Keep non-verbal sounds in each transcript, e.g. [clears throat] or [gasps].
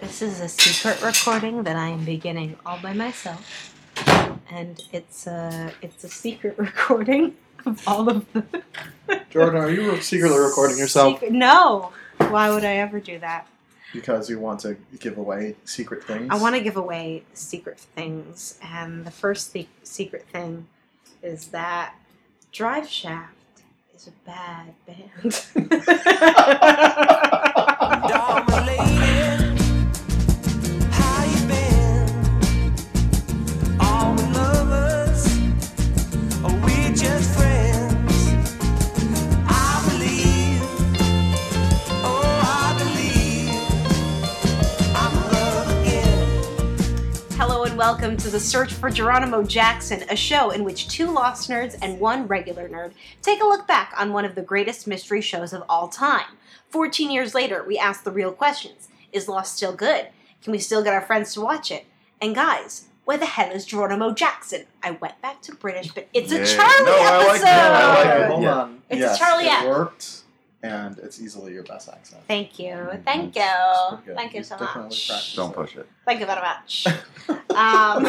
This is a secret recording that I am beginning all by myself, and it's a it's a secret [laughs] recording of all of the. [laughs] Jordan, are you secretly recording yourself Secret- no. Why would I ever do that? because you want to give away secret things? I want to give away secret things, and the first the- secret thing is that Drive Shaft is a bad band. [laughs] welcome to the Search for Geronimo Jackson, a show in which two lost nerds and one regular nerd take a look back on one of the greatest mystery shows of all time. 14 years later, we ask the real questions Is Lost still good? Can we still get our friends to watch it? And guys, where the hell is Geronimo Jackson? I went back to British, but it's a Charlie No, I like episode! that. I like it. hold Yeah. on. It's a yes, Charlie it app. worked, and it's easily your best accent. Thank you, Mm, thank it's- you, it's pretty good. thank you You've so much. practiced Don't it. push it. Thank you very much. [laughs] um,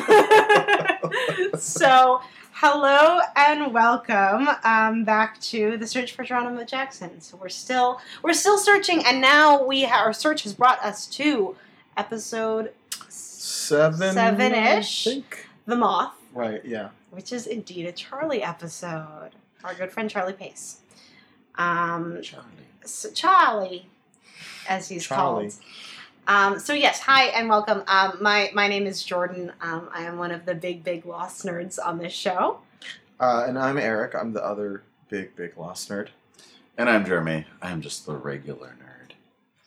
[laughs] so, hello and welcome um, back to the search for Geronimo Jackson. So we're still we're still searching, and now we ha- our search has brought us to episode Seven. Seven-ish. "The Moth," Right. Yeah. which is indeed a Charlie episode. Our good friend Charlie Pace. Um, Charlie. so Charlie, as he's Charlie. called. Um, so yes, hi and welcome. Um, my my name is Jordan. Um, I am one of the big big lost nerds on this show. Uh, and I'm Eric. I'm the other big, big lost nerd. And I'm Jeremy. I'm just the regular nerd.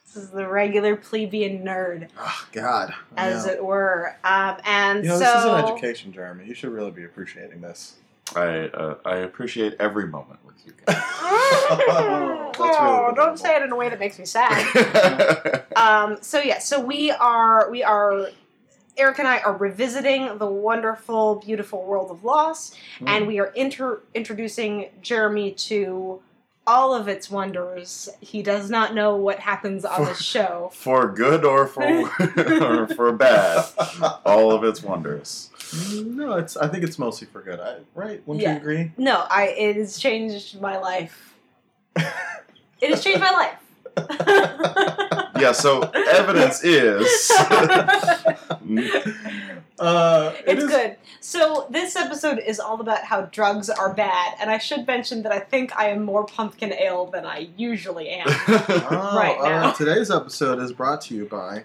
This is the regular plebeian nerd, Oh God. As know. it were. Um, and You know, so this is an education, Jeremy. You should really be appreciating this. I uh, I appreciate every moment with you guys. [laughs] Really oh, don't say it in a way that makes me sad. [laughs] um, so yeah, so we are we are Eric and I are revisiting the wonderful, beautiful world of Lost, Hmm. and we are inter- introducing Jeremy to all of its wonders. He does not know what happens on the show. [laughs] for good or for or for bad, all of its wonders. No, it's. I think it's mostly for good. I, right? Wouldn't Yeah. you agree? No, I it has changed my life. [laughs] it has changed my life. [laughs] Yeah. So [laughs] evidence is. Uh, it it's is- good. So this episode is all about how drugs are bad, and I should mention that I think I am more pumpkin ale than I usually am. Oh, right now. Today's episode is brought to you by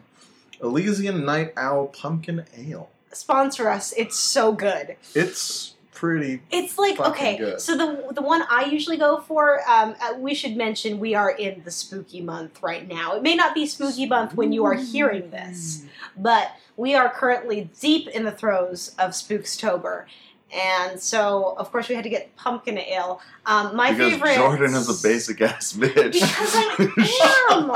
Elysian Night Owl Pumpkin Ale. Sponsor us. It's so good. It's pretty. It's like okay, good. so the the one I usually go for. Um, uh, we should mention we are in the spooky month right now. It may not be spooky month when you are hearing this, but we are currently deep in the throes of Spookstober, and so of course we had to get pumpkin ale. Um, my because favorite. Jordan is a basic ass bitch. Because I [laughs] am.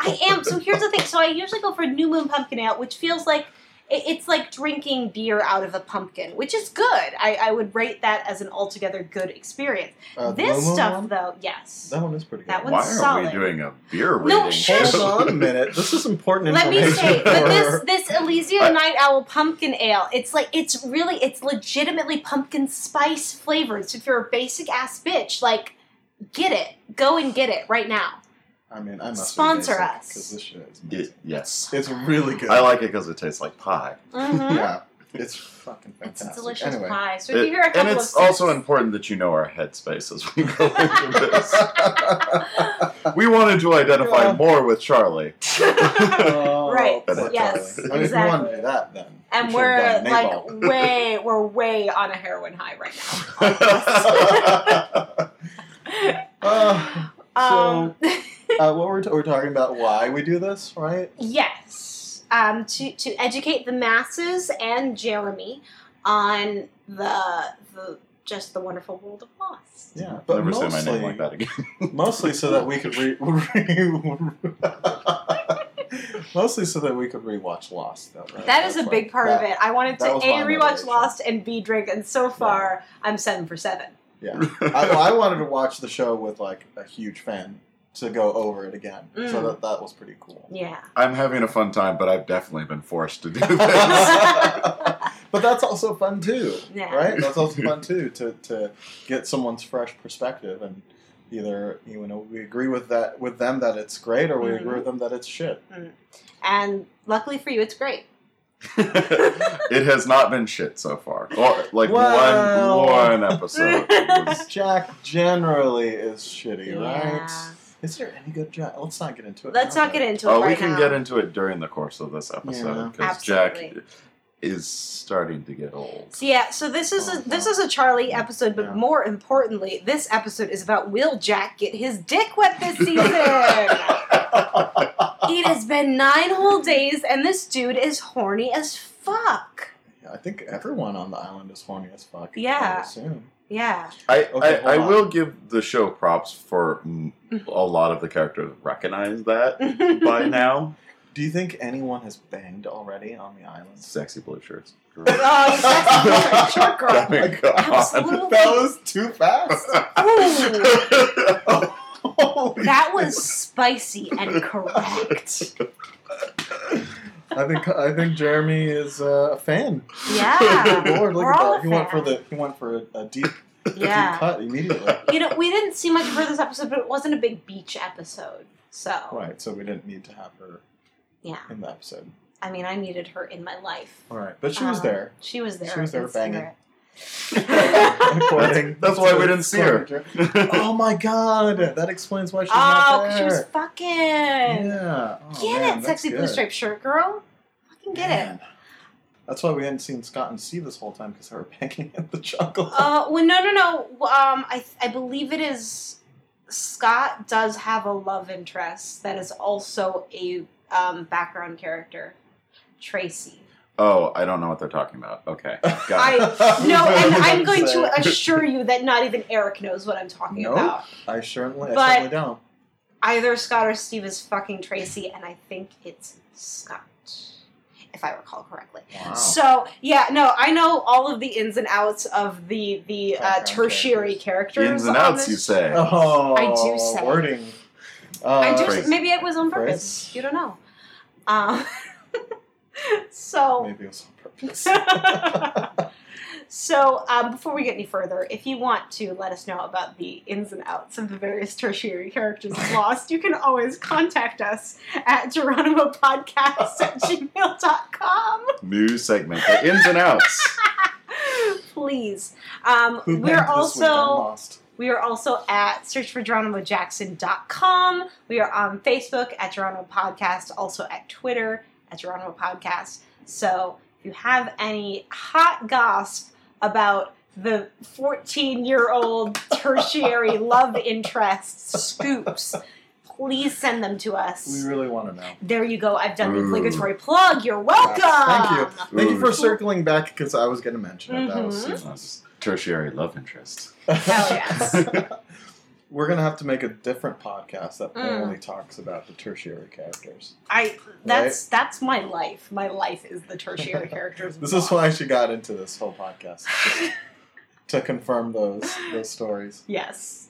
I am. So here's the thing. So I usually go for New Moon Pumpkin Ale, which feels like it's like drinking beer out of a pumpkin, which is good. I, I would rate that as an altogether good experience. Uh, this Blue Moon stuff, one? though, yes. That one is pretty good. That Why are solid. we doing a beer No, shush. Hold [laughs] on a minute. This is important Let me say, but this this Elysian I- Night Owl Pumpkin Ale, it's like it's really it's legitimately pumpkin spice flavored. So if you're a basic ass bitch, like get it, go and get it right now. I mean, I must Sponsor us. because this shit is. Y- yes. It's really good. I like it because it tastes like pie. Mhm. [laughs] Yeah, it's fucking It's fantastic. a delicious anyway. pie. So if you hear a couple and it's sips- also important that you know our headspace as we go [laughs] into this. We wanted to identify Yeah. more with Charlie. Oh, Right, poor yes, Charlie. I mean, if you wanted exactly. to do that, then. and you we're like way, we're way on a heroin high right now. Uh, [laughs] Um, uh, what we're, t- we're talking about why we do this, right? yes, um, to to educate the masses and Jeremy on the the just the wonderful world of Lost. Yeah, but Never mostly, say my name like that again. [laughs] mostly so that we could re- [laughs] mostly so that we could rewatch Lost. Though, right? That is That's a big like- part that- of it. I wanted to was a rewatch. Lost and b drink, and so far I'm seven for seven. Yeah, [laughs] I, I wanted to watch the show with like a huge fan to go over it again. So Mm. that that was pretty cool. Yeah. I'm having a fun time, but I've definitely been forced to do [laughs] this. [laughs] but that's also fun too, Yeah. right? That's also fun too to, to get someone's fresh perspective and either you know we agree with that with them that it's great or we Mhm. agree with them that it's shit. And luckily for you, it's great. [laughs] it has not been shit so far. Or like Well. one one episode was [laughs] Jack generally is shitty, Yeah. right? Is there any good Jack? Let's not get into it. Let's now, not get into oh, it Oh, right we can now. get into it during the course of this episode Yeah. because Jack is starting to get old. So yeah, so this is a oh, this is a Charlie episode, but Yeah. more importantly, this episode is about will Jack get his dick wet this season? [laughs] it has been nine whole days, and this dude is horny as fuck. Yeah, I think everyone on the island is horny as fuck. Yeah. would assume. Yeah, I, Okay, I, I will give the show props for mm, a lot of the characters recognize that by [laughs] now. Do you think anyone has banged already on the island? Sexy blue shirts. [laughs] Oh, sexy blue shirt, girl. [laughs] Oh my God. Absolutely. That was too fast. Holy that was spicy and [laughs] correct. I think I think Jeremy is uh, a fan. Yeah, [laughs] Lord, look we're at all that. He went for the he went for a, a deep, Yeah. deep cut immediately. You know, we didn't see much of her this episode, but it wasn't a big beach episode. So, Right, so we didn't need to have her yeah. in the episode. I mean, I needed her in my life. All right, but she was Um, there. She was there. She was there banging. spirit. According that's why we didn't see her. Oh my god, that explains why she's oh, not 'cause there. she was fucking. yeah. Oh, Get man, it, that's sexy blue striped shirt girl. Fucking get it. That's why we hadn't seen Scott and Steve this whole time because they were [laughs] banging at the jungle. Uh, well, no, no, no. Um, I, I believe it is. Scott does have a love interest that is also a um, background character, Tracy. Oh, I don't know what they're talking about. Okay, [laughs] got it. I [laughs] no, and [laughs] I'm going to assure you that not even Eric knows what I'm talking Nope. about. I certainly, I But- certainly don't. Either Scott or Steve is fucking Tracy, and I think it's Scott, if I recall correctly. Wow. So yeah, no, I know all of the ins and outs of the the uh, Background tertiary characters. Ins and on outs, this you say. oh, I do say. wording. Uh, I do. Phrase. Maybe it was on purpose. Phrase. You don't know. Um, so, Maybe it was on purpose. [laughs] [laughs] so um, before we get any further, if you want to let us know about the ins and outs of the various tertiary characters of [laughs] Lost, you can always contact us at geronimopodcast at gmail.com. New segment, the ins and outs. Please. Um, we're banged this week on also? We are also at searchforgeronimojackson.com. We are on Facebook at Geronimo Podcast, also at Twitter at Geronimo Podcast. So if you have any hot gossip about the 14 year old [laughs] tertiary love interest scoops, please send them to us. We really want to know. there you go. I've done the obligatory plug. You're welcome. Thank you. Thank you for circling back because I was going to mention it. That was Mhm. That's tertiary love interest. Hell yes. [laughs] We're gonna have to make a different podcast that Mm. only talks about the tertiary characters. I that's that's my life. My life is the tertiary characters. [laughs] This is why she got into this whole podcast [laughs] to confirm those those stories. Yes.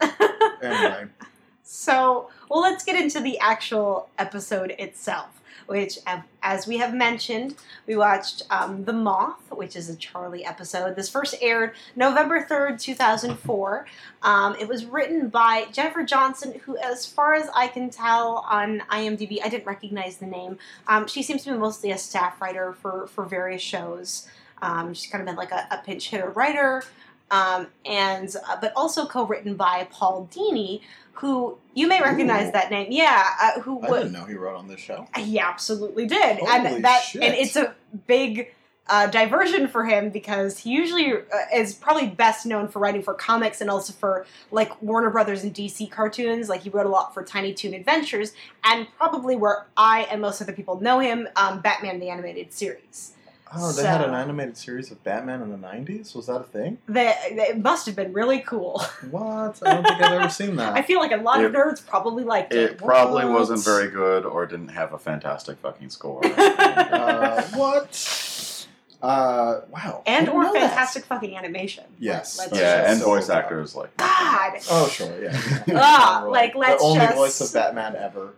Anyway, [laughs] so, well, let's get into the actual episode itself, which, as we have mentioned, we watched um, The Moth, which is a Charlie episode. This first aired November 3rd, 2004. Um, it was written by Jennifer Johnson, who, as far as I can tell on IMDb, I didn't recognize the name. Um, she seems to be mostly a staff writer for, for various shows. Um, she's kind of been like a, a pinch hitter writer um, and uh, but also co-written by Paul Dini, who you may recognize Ooh. that name. Yeah, uh, who I didn't know he wrote on this show. he absolutely did, Holy and that shit. and it's a big. Uh, diversion for him because he usually uh, is probably best known for writing for comics and also for like Warner Brothers and DC cartoons. Like he wrote a lot for Tiny Toon Adventures and probably where I and most other people know him, um, Batman the Animated Series. Oh, they had an animated series of Batman in the '90s. Was that a thing? That it must have been really cool. [laughs] What? I don't think I've ever seen that. I feel like a lot of nerds probably liked it. It probably wasn't very good or didn't have a fantastic fucking score. [laughs] Uh, what? Uh, wow. And or know that. fantastic fucking animation. Yes. Let's yeah, and so voice bad. actors like God. Oh sure, yeah. Ah, Right. [laughs] like, let's the only just- voice of Batman ever.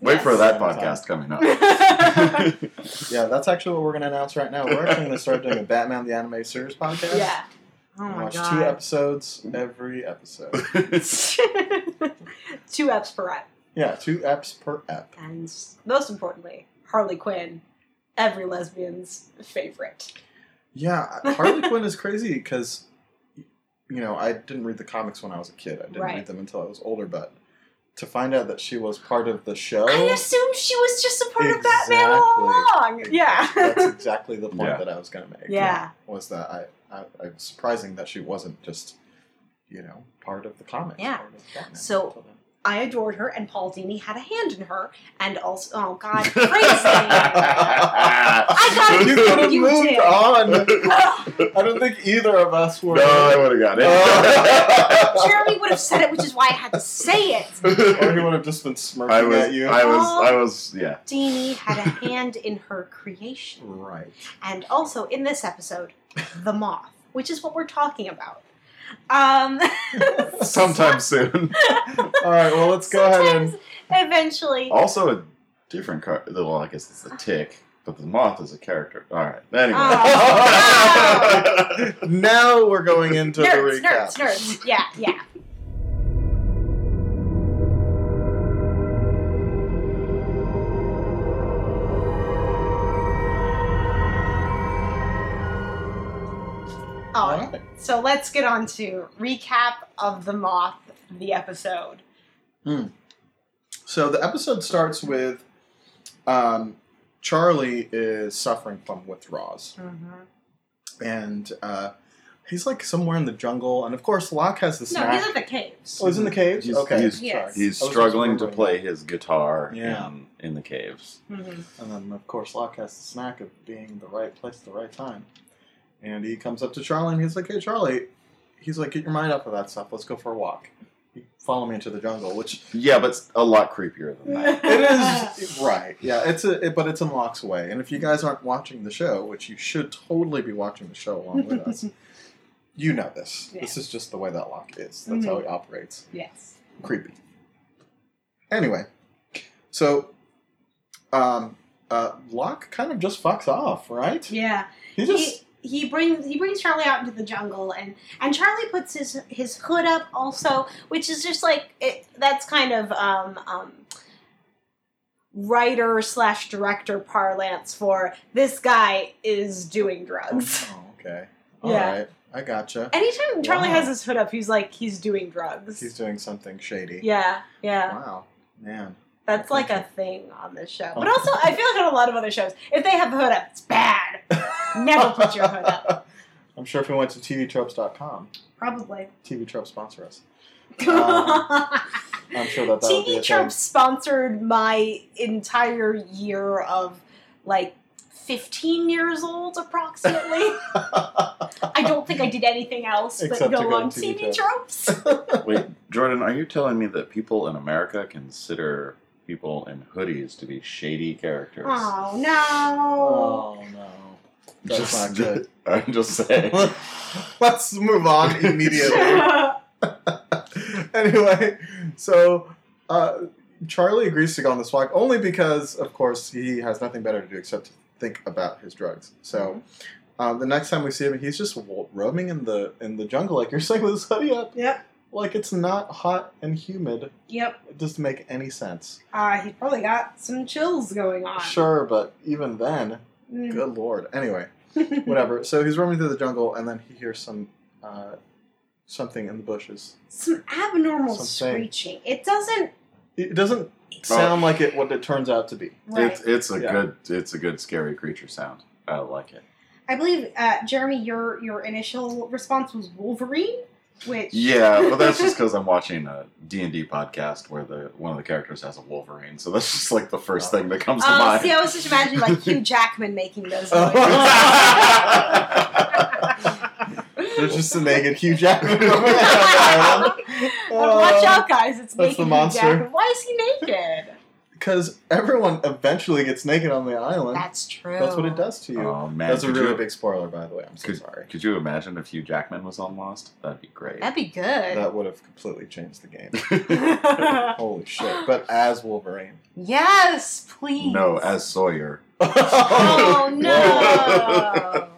Yeah. Wait for that podcast coming up. [laughs] Yeah, that's actually what we're going to announce right now. We're actually going to start doing a Batman the Anime Series podcast. yeah. Oh my watch god. two episodes every episode. [laughs] two eps per ep. Yeah, two eps per ep. And most importantly, Harley Quinn, every lesbian's favorite. Yeah, Harley [laughs] Quinn is crazy because, you know, I didn't read the comics when I was a kid. I didn't Right. read them until I was older, but to find out that she was part of the show. I assumed she was just a part of Batman all along. Yeah. That's exactly the point Yeah. that I was going to make. Yeah. Was that I, I, I was surprising that she wasn't just, you know, part of the comics. Yeah. of So- until then. I adored her, and Paul Dini had a hand in her, and also, oh god, crazy. I [laughs] got You could have You moved did. on. [laughs] I don't think either of us were. No, I would have got it. [laughs] Jeremy would have said it, which is why I had to say it. or he would have just been smirking I was, at you. I was, I was, yeah. Dini had a hand in her creation. right. and also in this episode, the moth, which is what we're talking about. Um, [laughs] Sometime [laughs] soon. [laughs] All right. Well, let's go ahead and. eventually. Also, a different car. Well, I guess it's a tick, but the moth is a character. All right. Anyway. Oh. now we're going into nerds, the recap. nerds, nerds. Yeah, yeah. So let's get on to recap of the moth, the episode. So the episode starts with um, Charlie is suffering from withdrawals, and uh, he's like somewhere in the jungle, and of course Locke has the snack. No, he's at the caves. oh, he's in the caves. He's- okay, he's- Yes. He's struggling to play his guitar Yeah. in, in the caves. Mhm. And then, of course, Locke has the snack of being in the right place at the right time. And he comes up to Charlie and he's like, Hey, Charlie, he's like, Get your mind off of that stuff. Let's go for a walk. You follow me into the jungle, which Yeah, but it's a lot creepier than that. [laughs] it is right. Yeah, it's a, it, but it's in Locke's way. And if you guys aren't watching the show, which you should totally be watching the show along with us, [laughs] you know this. Yeah. This is just the way that Locke is. That's how he operates. Yes. creepy. Anyway, so um, uh, Locke kind of just fucks off, right? Yeah. He just he, he brings he brings Charlie out into the jungle and and Charlie puts his his hood up also, which is just like it, that's kind of um, um, writer slash director parlance for this guy is doing drugs. Oh, okay. [laughs] All right, Yeah. I gotcha. Anytime Charlie Wow. has his hood up, he's like he's doing drugs. He's doing something shady. yeah, yeah. Wow, man. That's like a thing on this show. But Oh. also, I feel like on a lot of other shows, if they have the hood up, it's bad. Never put your hood up. [laughs] I'm sure if we went to TVTropes.com, Probably. TV Tropes sponsor us. [laughs] Um, I'm sure that that would be a TV thing. Tropes sponsored my entire year of like 15 years old, approximately. [laughs] I don't think I did anything else but Except to go go on to TV, TV Tropes. Wait, Jordan, are you telling me that people in America consider people in hoodies to be shady characters? oh no. oh no, that's not good. [laughs] I'm just saying. [laughs] Let's move on immediately. [laughs] anyway, so uh, Charlie agrees to go on this walk only because, of course, he has nothing better to do except to think about his drugs. So um, the next time we see him, he's just wo- roaming in the in the jungle, like you're saying, with his hoodie up, Yep. like it's not hot and humid. Yep. It doesn't make any sense. Uh, he probably got some chills going on. Sure, but even then, Mm. good lord. Anyway, [laughs] whatever. So he's roaming through the jungle, and then he hears some uh, something in the bushes. some abnormal Something. screeching. It doesn't. It doesn't sound like it what it turns out to be. Right. It's it's a Yeah. good it's a good scary creature sound. I like it. I believe, uh, Jeremy, your your initial response was Wolverine, which Yeah, but that's just [laughs] because I'm watching a D and D podcast where the one of the characters has a Wolverine, so that's just like the first thing that comes to Uh, mind. see, I was just imagining like Hugh Jackman making those Oh. [laughs] noises. There's just a naked Hugh Jackman. roaming around. Uh, watch out, guys! It's That's naked the Hugh monster. Jackman. Why is he naked? Because everyone eventually gets naked on the island. That's true. That's what it does to you. Oh man, That's a could really you, big spoiler, by the way. I'm so Could, sorry. could you imagine if Hugh Jackman was on Lost? That'd be great. That'd be good. That would have completely changed the game. [laughs] Holy shit! But as Wolverine. yes, please. no, as Sawyer. [laughs] Oh [laughs] no!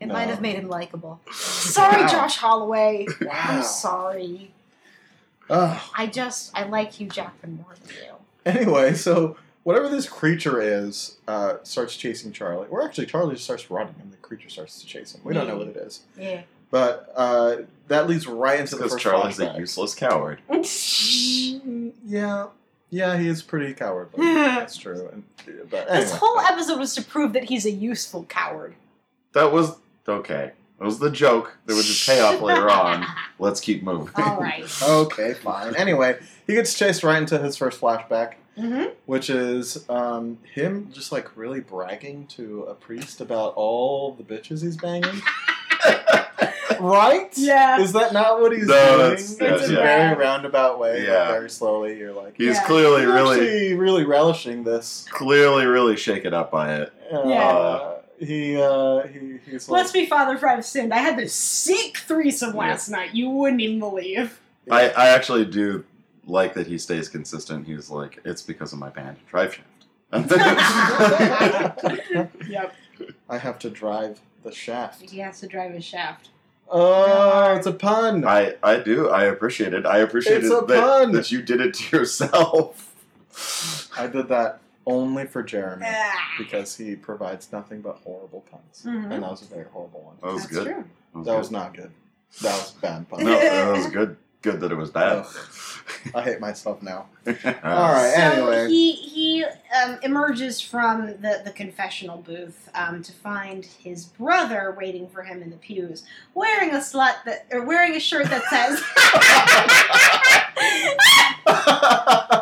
It No. might have made him likable. Sorry, Wow. Josh Holloway. Wow. I'm sorry. Ugh. I just I like Hugh Jackman more than you. Anyway, so whatever this creature is uh, starts chasing Charlie. Or actually, Charlie just starts running and the creature starts to chase him. We don't know what it is. Yeah. But uh, that leads right into the Because first Charlie's a useless coward. Mm, [laughs] Yeah, yeah, he is pretty cowardly. [laughs] That's true. And, but anyway. This whole episode was to prove that he's a useful coward. That was okay. That was the joke. There was a payoff [laughs] later on. Let's keep moving. All right. [laughs] Okay, fine. Anyway, he gets chased right into his first flashback, hmm which is um, him just like really bragging to a priest about all the bitches he's banging. [laughs] right? Yeah. Is that not what he's No, doing? that's- it's a yeah. very roundabout way, but Yeah. very slowly. You're like, He's Yeah. clearly "I'm really, really relishing this. clearly, really shaken up by it. Uh, Yeah. He, uh, he, he's like, Let's be Father for I've sinned. I had this sick threesome last night. You wouldn't even believe. I, I actually do like that he stays consistent. He's like, it's because of my band, Drive Shaft. Yep. I have to drive the shaft. He has to drive his shaft. Oh, it's a pun. I, I do. I appreciate it. I appreciate It's it a that, pun. that you did it to yourself. I did that only for Jeremy Ah. because he provides nothing but horrible puns, Mhm. and that was a very horrible one. That was That's good. true. That That was good. not good. That was a bad pun. No, that was [laughs] good. Good that it was bad. Ugh. I hate myself now. All [laughs] All right. So anyway. he he um, emerges from the, the confessional booth um, to find his brother waiting for him in the pews, wearing a slut that or wearing a shirt that says.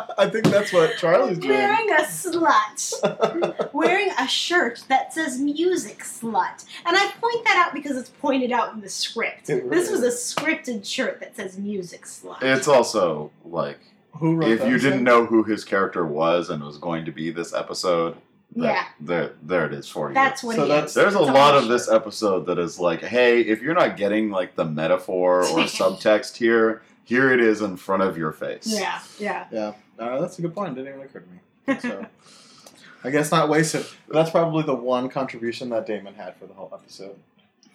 [laughs] I think that's what Charlie's doing. Wearing a slut. [laughs] wearing a shirt that says music slut. And I point that out because it's pointed out in the script. Really this was a scripted shirt that says music slut. It's also like Who wrote if that? you didn't know who his character was and was going to be this episode, that- Yeah. there there it is for you. That's what So he that's- is. There's a lot the of this episode that is like, hey, if you're not getting like the metaphor or [laughs] subtext here, here it is in front of your face. Yeah, yeah. Yeah, uh, that's a good point. Didn't even occur to me. So, I guess not wasted. That's probably the one contribution that Damon had for the whole episode.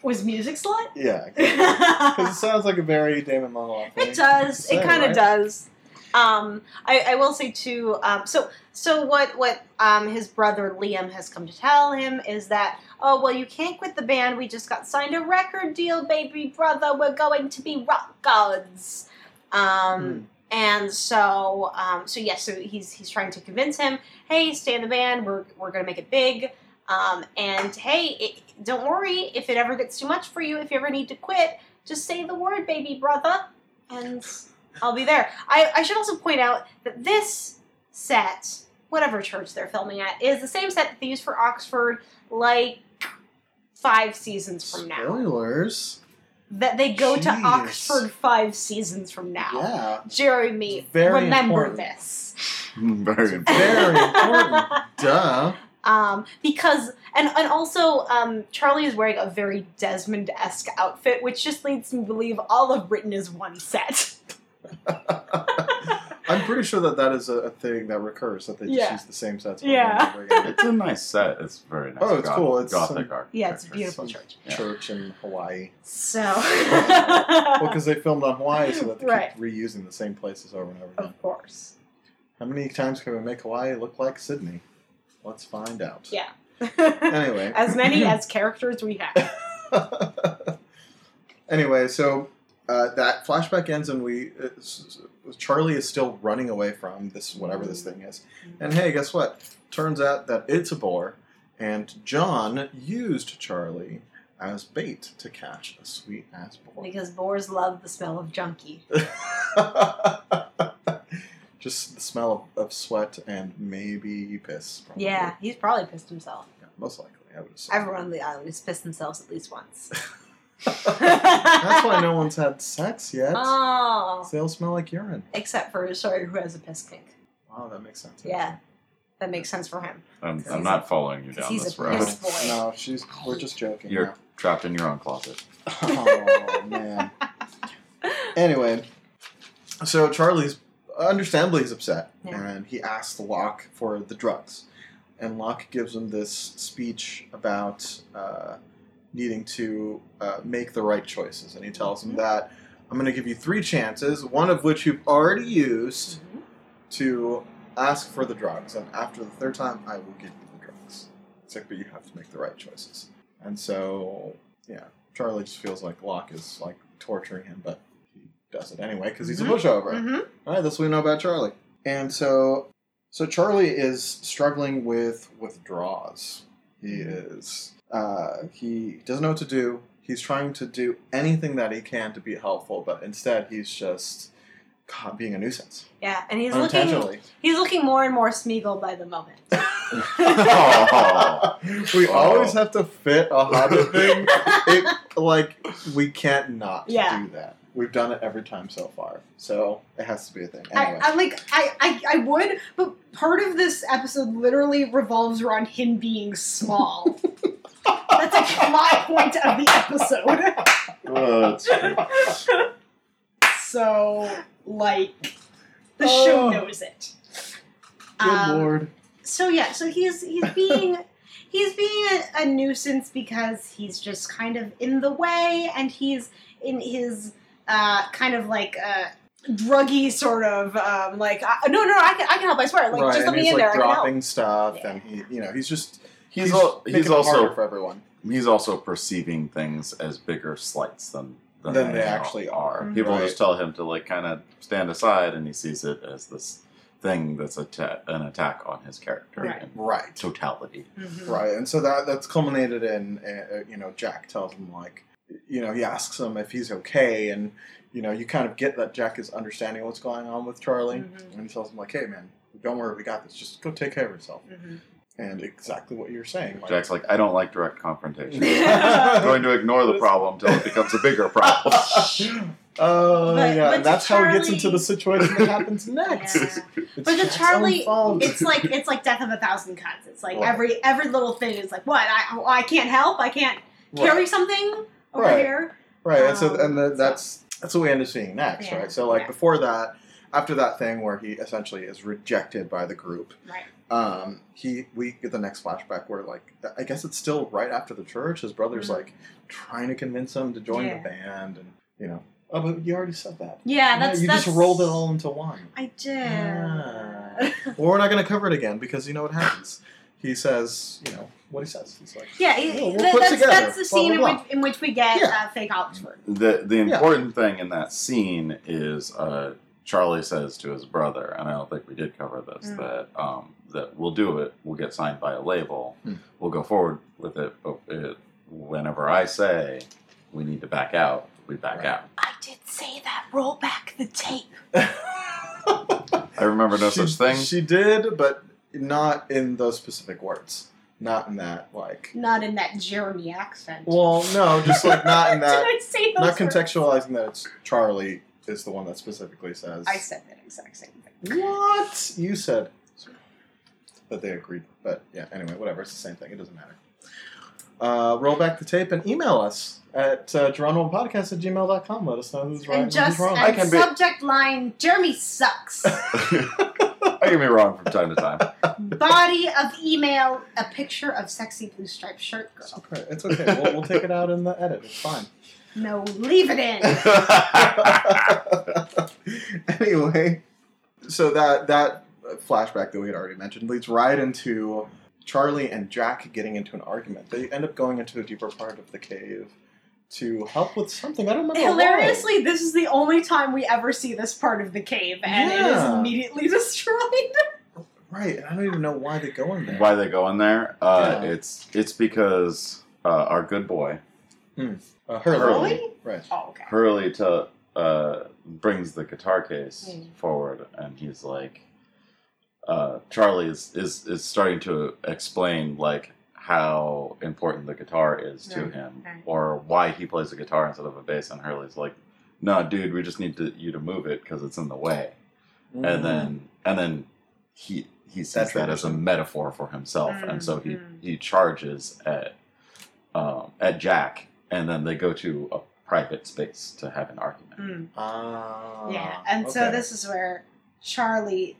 Was music slut? Yeah, [laughs] because it sounds like a very Damon thing. It does. It kind of right? does. Um, I, I will say too. Um, so so what what um, his brother Liam has come to tell him is that oh well you can't quit the band. We just got signed a record deal, baby brother. We're going to be rock gods. Um, Hmm. And so um, so yes, so he's he's trying to convince him. Hey, stay in the band. We're we're gonna make it big. Um, and hey, it, don't worry if it ever gets too much for you. If you ever need to quit, just say the word, baby brother, and I'll be there. I, I should also point out that this set, whatever church they're filming at, is the same set that they use for Oxford, like five seasons from now. Spoilers. That they go to Oxford five seasons from now. Yeah, Jeremy, Very remember important. this. [laughs] Very important. very important. [laughs] Duh. Um, because and and also um, Charlie is wearing a very Desmond esque outfit, which just leads me to believe all of Britain is one set. [laughs] I'm pretty sure that that is a, a thing that recurs that they just Yeah. use the same sets. over Yeah. and over again. It's a nice set. It's very nice. Oh, it's Goth- cool. It's gothic um, some- art. Yeah, it's a beautiful Some church. Yeah. church in Hawaii. So, [laughs] Well, because they filmed on Hawaii, so that they Right. keep reusing the same places over and over again. of course. How many times can we make Hawaii look like Sydney? Let's find out. Yeah. [laughs] Anyway. as many [laughs] as characters we have. anyway, so uh, that flashback ends, and we uh, Charlie is still running away from this whatever this thing is. And hey, guess what? Turns out that it's a boar, and John used Charlie as bait to catch a sweet ass boar. Because boars love the smell of junkie. [laughs] Just the smell of, of sweat and maybe piss. probably. Yeah, he's probably pissed himself. Yeah, most likely, I would assume. Everyone on the island has pissed themselves at least once. [laughs] That's why no [laughs] one's had sex yet. Oh. They all smell like urine. Except for Sawyer, who has a piss kink. Wow, that makes sense. Yeah. that makes sense for him. I'm, I'm a- not following you down he's this a road. piss boy. No, she's. We're just joking. You're now. trapped in your own closet. oh man. [laughs] Anyway, so Charlie's understandably he's upset, Yeah. and he asks Locke for the drugs, and Locke gives him this speech about uh, needing to uh, make the right choices, and he tells him Mhm. that I'm going to give you three chances, one of which you've already used to ask for the drugs, and after the third time, I will give you the drugs. It's like, but you have to make the right choices. And so, yeah, Charlie just feels like Locke is like torturing him, but he does it anyway because he's Mhm. a pushover. Mm-hmm. All right, that's what we know about Charlie. And so, so Charlie is struggling with withdraws. He is. Uh, he doesn't know what to do. He's trying to do anything that he can to be helpful, but instead he's just God, being a nuisance Yeah, and he's looking he's looking more and more Smeagol by the moment. Oh. [laughs] [laughs] we Oh. always have to fit a Hobbit [laughs] thing. It, like we can't not Yeah. do that. We've done it every time so far, so it has to be a thing. I, Anyway, I like I, I I would, but part of this episode literally revolves around him being small. That's a plot point of the episode. Oh. So like the Oh. show knows it. good Um, lord. So yeah, so he's he's being he's being a, a nuisance because he's just kind of in the way, and he's in his uh, kind of like uh, druggy sort of um, like uh, no no I can I can help I swear like right, just let me he's in like there I can help. dropping stuff, Yeah. and he, you know, he's just He's al- he's also for everyone. he's also perceiving things as bigger slights than than, Than they actually are. Mhm. People Right. just tell him to like kind of stand aside, and he sees it as this thing that's a ta- an attack on his character Right. in Right, totality. Mhm. right, and so that that's culminated in, uh, you know, Jack tells him like, you know, he asks him if he's okay, and you know, you kind of get that Jack is understanding what's going on with Charlie, Mhm. and he tells him like, hey man, don't worry, we got this. Just go take care of yourself. Mhm. And exactly what you're saying. Like, Jack's like, I don't like direct confrontation. [laughs] I'm going to ignore the problem until it becomes a bigger problem. Oh [laughs] But- yeah, but and to that's how it gets into the situation that happens [laughs] next. Yeah. It's But to Jack's Charlie, it's like it's like death of a thousand cuts. It's like Right. every every little thing is like what I I can't help. I can't Right. carry something over Right. here. Right, and so Um, and the, that's that's what we end up seeing next, Yeah, right? So like yeah. before that, after that thing where he essentially is rejected by the group, Right. Um, he we get the next flashback where like I guess it's still right after the church. His brother's Mhm. like trying to convince him to join Yeah. the band, and you know, oh, but you already said that. Yeah, that's you that's, just rolled it all into one. I did. Ah. well, we're not going to cover it again because you know what happens. He says, you know, what he says. He's like, Yeah, he- We'll- we'll that- put that's, together, that's the blah, scene blah, in which in which we get Yeah. uh, fake Oxford. The the Yeah. important thing in that scene is uh, Charlie says to his brother, and I don't think we did cover this, Mm. that um, that we'll do it. We'll get signed by a label. Hmm. We'll go forward with it, but it, whenever I say we need to back out, we back Right. out. I did say that. Roll back the tape. [laughs] I remember no she, such thing. She did, but not in those specific words. Not in that, like. Not in that Jeremy accent. Well, no, just like not in [laughs] did that. I say those not words? contextualizing that it's Charlie is the one that specifically says. I said that exact same thing. What you said. But they agreed. But yeah, anyway, whatever. It's the same thing. It doesn't matter. Uh, roll back the tape and email us at uh, Podcast at gmail.com. Let us know who's right and, and just who's wrong. I and can be- subject line Jeremy sucks. [laughs] I can be wrong from time to time. Body of email a picture of sexy blue striped shirt It's girl. okay. It's okay. We'll, we'll take it out in the edit. It's fine. No, leave it in. [laughs] anyway, so that that flashback that we had already mentioned leads right into Charlie and Jack getting into an argument. They end up going into a deeper part of the cave to help with something. I don't remember. Hilariously, this is the only time we ever see this part of the cave, and it is immediately [laughs] destroyed. Right. and I don't even know why they go in there. Why they go in there? Uh, Yeah. It's it's because uh, our good boy Uh, Hurley. Hurley? Right. Oh, okay. Hurley to uh, brings the guitar case Mm. forward, and he's like, uh, Charlie is, is is starting to explain like how important the guitar is to Right, him, right. or why he plays a guitar instead of a bass. And Hurley's like, "No, dude, we just need to, you to move it because it's in the way." Mm-hmm. And then and then he he sees That that, as a metaphor for himself, and so he Mhm. he charges at um, at Jack, and then they go to a private space to have an argument. Mm. Ah, Yeah, and so this is where Charlie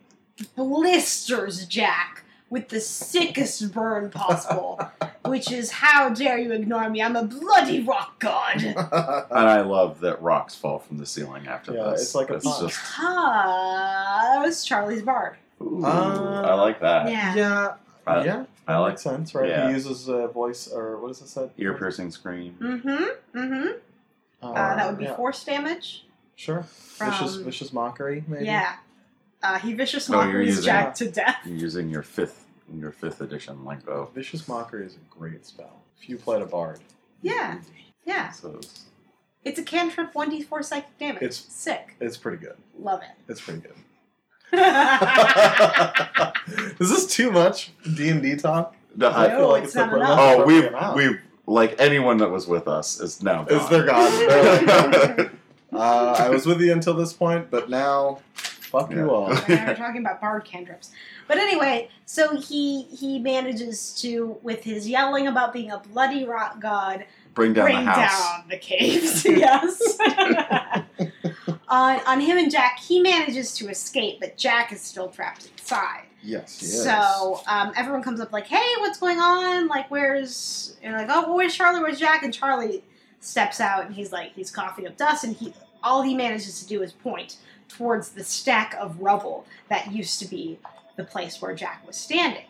blisters Jack with the sickest burn possible, [laughs] which is how dare you ignore me? I'm a bloody rock god. [laughs] And I love that rocks fall from the ceiling after Yeah, this. it's like a It's pun. just Because Charlie's bard. ooh, Uh, I like that. Yeah. yeah, I- yeah, I that like makes sense, right? yeah. He uses a voice, or what is it said? ear piercing scream. Mm-hmm. Mm-hmm. Uh, Uh, that would be yeah, force damage. Sure. vicious, from- vicious mockery, maybe. Yeah. Uh, he vicious Oh, you're mockeries using- Jack to death. You're using your fifth your fifth edition lingo. Vicious mockery is a great spell. If you played a bard, Yeah. Yeah. So it's- It's a cantrip 1d4 psychic damage. It's- sick. it's pretty good. Love it. It's pretty good. it. [laughs] is this too much D and D talk? No, I- No, it's the not pro- enough. oh, we've appropriate amount. we've like anyone that was with us is now gone. Is they're gone. They're [laughs] like, uh, I was with you until this point, but now, fuck you all. [laughs] We're talking about bard cantrips. But anyway, so he he manages to, with his yelling about being a bloody rock god, Bring down bring the house. down the caves. [laughs] yes. [laughs] on, on him and Jack, he manages to escape, but Jack is still trapped inside. Yes. So um, everyone comes up like, "Hey, what's going on? Like, where's?" And like, "Oh, where's Charlie? Where's Jack?" And Charlie steps out and he's like, he's coughing up dust, and he all he manages to do is point towards the stack of rubble that used to be the place where Jack was standing.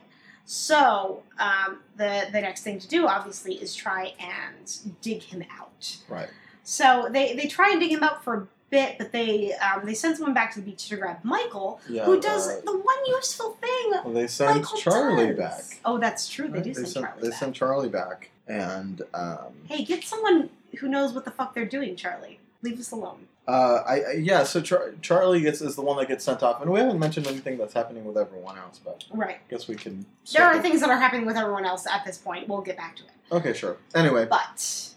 So um, the the next thing to do, obviously, is try and dig him out. right. So they they try and dig him out for a bit, but they um, they send someone back to the beach to grab Michael, Yeah. who does uh, the one useful thing well, they send Michael Charlie does. back. Oh, that's true. They right? do send, send, Charlie they back. send Charlie back, and um, hey, get someone who knows what the fuck they're doing, Charlie. Leave us alone. Uh, I, I yeah. So Char- Charlie gets is the one that gets sent off, and we haven't mentioned anything that's happening with everyone else, but Right. I guess we can. There are things that are happening with everyone else at this point. We'll get back to it. Okay, sure. Anyway, But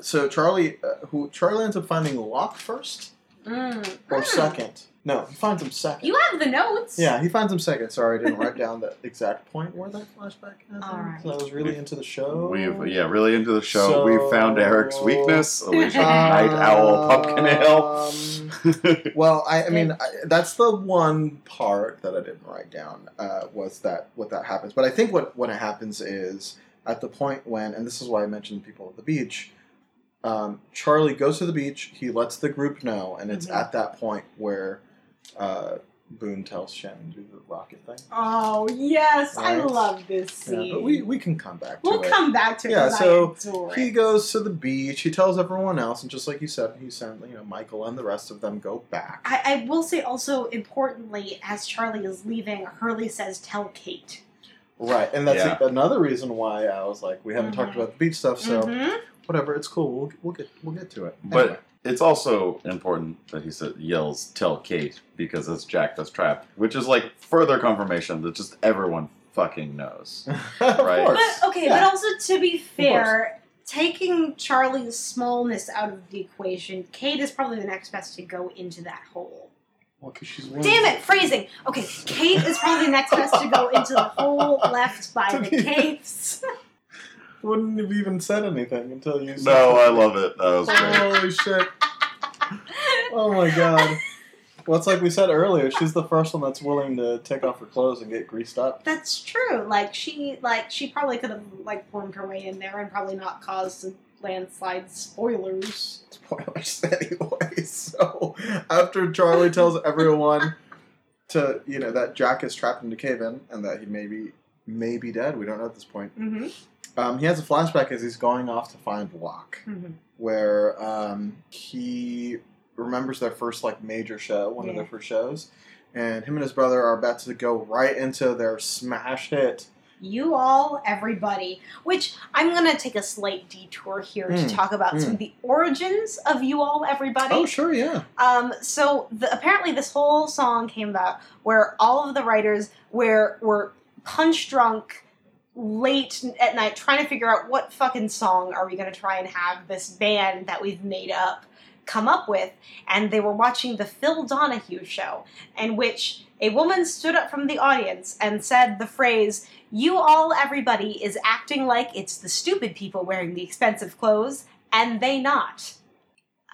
so Charlie, uh, who Charlie ends up finding Locke first mm, or mm. second? No, he finds him second. you have the notes. Yeah, he finds him second. Sorry, I didn't write down the exact point where that flashback happened. All right. 'cause I was really into the show. We've yeah, really into the show. So- We've found Eric's weakness. [laughs] Elysian Uh, Night Owl Pumpkin Ale. Um, well, I, I mean, I, that's the one part that I didn't write down uh, was that what that happens. But I think what when it happens is at the point when, and this is why I mentioned people at the beach. Um, Charlie goes to the beach. He lets the group know, and it's Mhm. at that point where uh, Boone tells Shannon to do the rocket thing. Oh yes, I love this Yeah, scene. but we, we can come back to we'll it. come back to it. Yeah, 'cause I so adore He it. goes to the beach. He tells everyone else, and just like you said, he sent you know Michael and the rest of them go back. I, I will say also importantly, as Charlie is leaving, Hurley says, "Tell Kate." Right, and that's Yeah. another reason why I was like, we haven't talked Mhm. about the beach stuff, so Mhm. whatever, it's cool. We'll, we'll get we'll get to it. But- Anyway. It's also important that he said, yells, "Tell Kate," because it's Jack that's trapped, which is like further confirmation that just everyone fucking knows. [laughs] of Right. course. But okay, Yeah. but also to be fair, taking Charlie's smallness out of the equation, Kate is probably the next best to go into that hole. Well, 'cause she's one Damn it, phrasing. Okay, Kate is probably the next best to go into the hole left by To the [laughs] be- caves. [laughs] the- Wouldn't have even said anything until you. said No, I love it. That was great. Holy shit! Oh my god. Well, it's like we said earlier. She's the first one that's willing to take off her clothes and get greased up. That's true. Like she, like she probably could have like wormed her way in there and probably not caused a landslide. Spoilers. spoilers [laughs] anyway. So after Charlie tells everyone to you know that Jack is trapped in the cave in and that he may be may be dead, we don't know at this point. Mm-hmm. Um, he has a flashback as he's going off to find Locke, Mm-hmm. where um, he remembers their first like major show, one of their first shows, and him and his brother are about to go right into their smash hit. You all, everybody. Which I'm gonna take a slight detour here to Mm, talk about some mm. of the origins of you all, everybody. Oh sure, yeah. Um, so the, apparently this whole song came about where all of the writers were were punch drunk late at night trying to figure out what fucking song are we going to try and have this band that we've made up come up with, and they were watching the Phil Donahue show, in which a woman stood up from the audience and said the phrase, You all, everybody, is acting like it's the stupid people wearing the expensive clothes, and they not.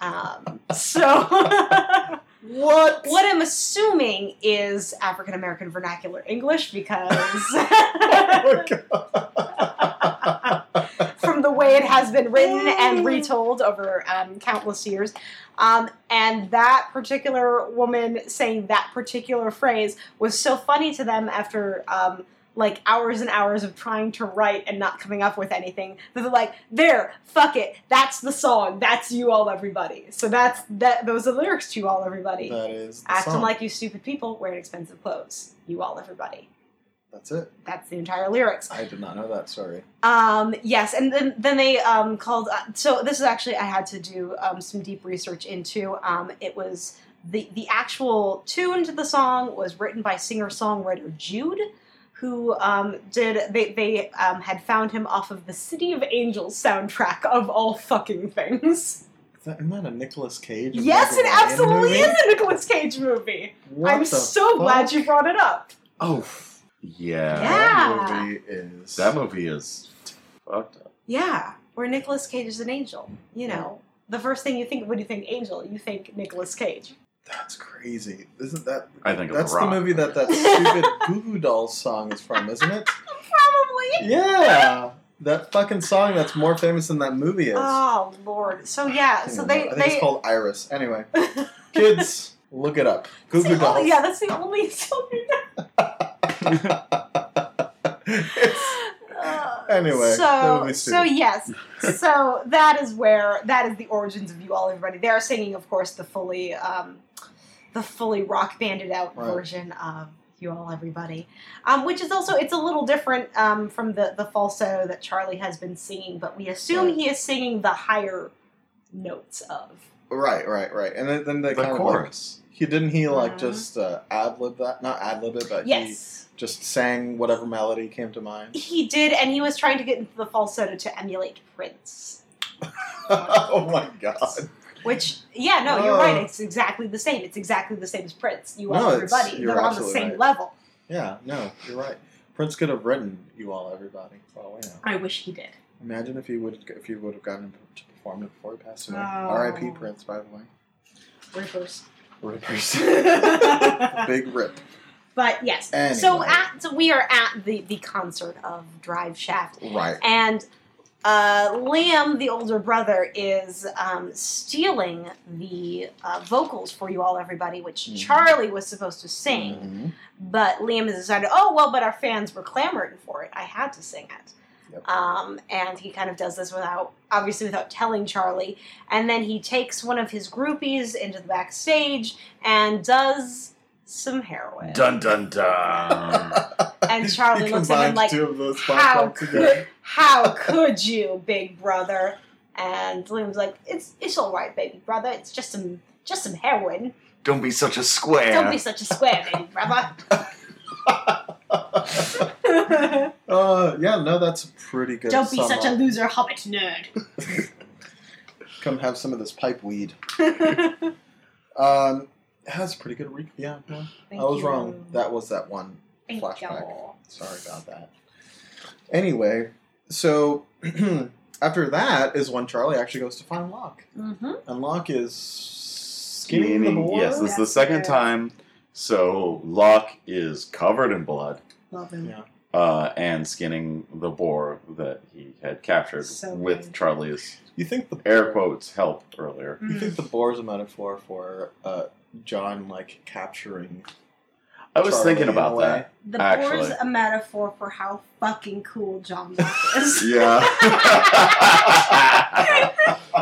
Um, so, [laughs] [laughs] What? what I'm assuming is African American vernacular English because. [laughs] Oh [laughs] from the way it has been written and retold over um, countless years. Um, and that particular woman saying that particular phrase was so funny to them after um, like hours and hours of trying to write and not coming up with anything that they're like, there, fuck it, that's the song, that's you all everybody. So that's that. Those are the lyrics to you all everybody. That is the Acting song. like you stupid people wearing expensive clothes. You all everybody. That's it. That's the entire lyrics. I did not know that. Sorry. Um, yes, and then then they um, called. Uh, so this is actually I had to do um, some deep research into. Um, it was the the actual tune to the song was written by singer songwriter Jude, who um, did they they um, had found him off of the City of Angels soundtrack of all fucking things. Is that, isn't that a Nicolas Cage? and yes, it absolutely movie? is a Nicolas Cage movie. What I'm the so glad you brought it up. Oh, Yeah. Yeah. that movie is. That movie is fucked up. Yeah, where Nicolas Cage is an angel. You know, the first thing you think when you think angel, you think Nicolas Cage. That's crazy. Isn't that? I think that's The the Rock. movie that that stupid [laughs] Goo Goo Dolls song is from, isn't it? Probably. Yeah, that fucking song that's more famous than that movie is. Oh Lord. So yeah. I So they. I think they. it's called Iris. Anyway, [laughs] kids, look it up. Goo Goo the only- Dolls. yeah, that's the only [laughs] song. It's- Anyway, so so yes, so that is where that is the origins of you all everybody. They are singing, of course, the fully um, the fully rock banded out Right. version of you all everybody, um, which is also it's a little different um, from the the falsetto that Charlie has been singing, but we assume Right. he is singing the higher notes of. right, right, right. And then, then they The kind of like he didn't he like Mhm. just uh, ad lib that, not ad lib it, but Yes. he just sang whatever melody came to mind. He did, and he was trying to get into the falsetto to emulate Prince. [laughs] oh my god! Which, yeah, no, you're right. Uh. It's exactly the same. It's exactly the same as Prince. You No, all, it's- everybody. you're They're on the same right. level. Yeah, no, you're right. Prince could have written "You All Everybody." For all we know. I wish he did. Imagine if he would if he would have gotten to perform it before he passed away. Oh. R.I.P. Prince, by the way. Rippers. Rippers. [laughs] Big rip. But yes, so at so we are at the the concert of Drive Shaft, Right. and uh, Liam, the older brother, is um, stealing the uh, vocals for you all, everybody, which Mhm. Charlie was supposed to sing. Mhm. But Liam has decided, oh well, but our fans were clamoring for it. I had to sing it. Yep. Um, and he kind of does this without, obviously, without telling Charlie. And then he takes one of his groupies into the backstage and does some heroin. Dun dun dun. [laughs] And [laughs] Charlie looks at him like, two of those how could, [laughs] how could you, big brother? And Liam's like, it's it's all right, baby brother. It's just some just some heroin. Don't be such a square. Don't be such a square, baby [laughs] brother. Uh, yeah, no, that's a pretty good. Don't be sum such a loser hobbit nerd. Come have some of this pipe weed. Um, that's a pretty good re- Yeah, no, Thank I was you. wrong. That was that one Thank flashback. you. Sorry about that. Anyway, so [clears throat] after that is when Charlie actually goes to find Locke, Mm-hmm. and Locke is skinning the Skinning. boar. Yes, this is the second weird. time. So Locke is covered in blood Love. Yeah. uh, and skinning the boar that he had captured So with good. Charlie's You think the air quotes help earlier. You think the boar is a metaphor for uh, John like capturing? I was Charlie thinking about that. The Actually. boar's a metaphor for how fucking cool John Locke is. [laughs] Yeah.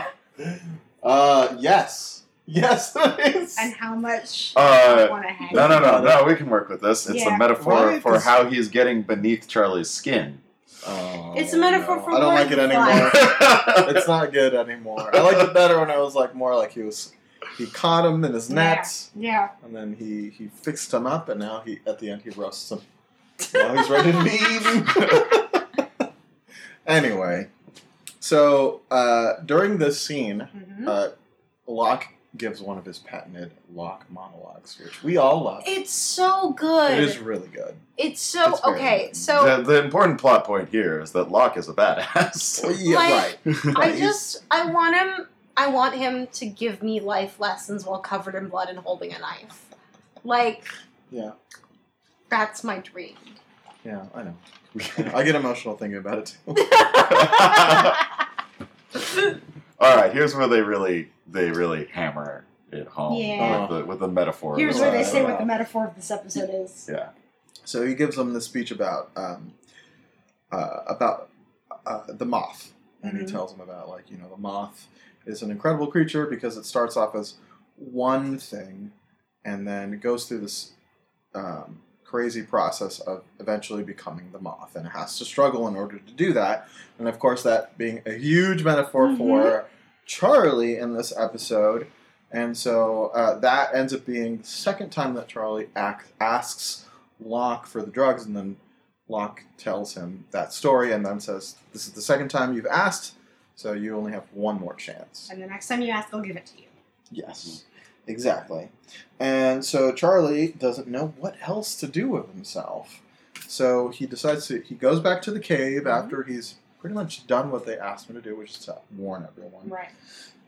[laughs] Uh, yes, yes, [laughs] it is. and how much Uh, want to hang. no, no, no, no. We can work with this. It's Yeah. a metaphor Right, for 'cause- how he's getting beneath Charlie's skin. Oh, It's a metaphor no. for I don't like it anymore. It's not good anymore. I liked it better when I was like more like he was. He caught him in his nets, Yeah. and then he he fixed him up, and now he at the end he roasts him. Now he's ready to be eaten. [laughs] anyway, so uh, during this scene, Mhm. uh, Locke gives one of his patented Locke monologues, which we all love. It's so good. It is really good. It's so It's okay. good. So the, the important plot point here is that Locke is a badass. Well, yeah, Like- right. I [laughs] just I want him I want him to give me life lessons while covered in blood and holding a knife. Like Yeah, that's my dream. yeah, I know. [laughs] I get emotional thinking about it too. [laughs] All right, here's where they really they really hammer it home Yeah. with the with the metaphor. Here's where they side. say what the metaphor of this episode is. Yeah. So he gives them the speech about um, uh, about uh, the moth, and Mhm. he tells them about like you know the moth is an incredible creature because it starts off as one thing, and then it goes through this um, crazy process of eventually becoming the moth, and it has to struggle in order to do that. And of course, that being a huge metaphor for Charlie in this episode. And so uh, that ends up being the second time that Charlie ac- asks Locke for the drugs, and then Locke tells him that story and then says, This is the second time you've asked, so you only have one more chance. And the next time you ask, I'll give it to you. Yes, exactly. And so Charlie doesn't know what else to do with himself. So he decides to, he goes back to the cave after he's pretty much done what they asked him to do, which is to warn everyone. Right.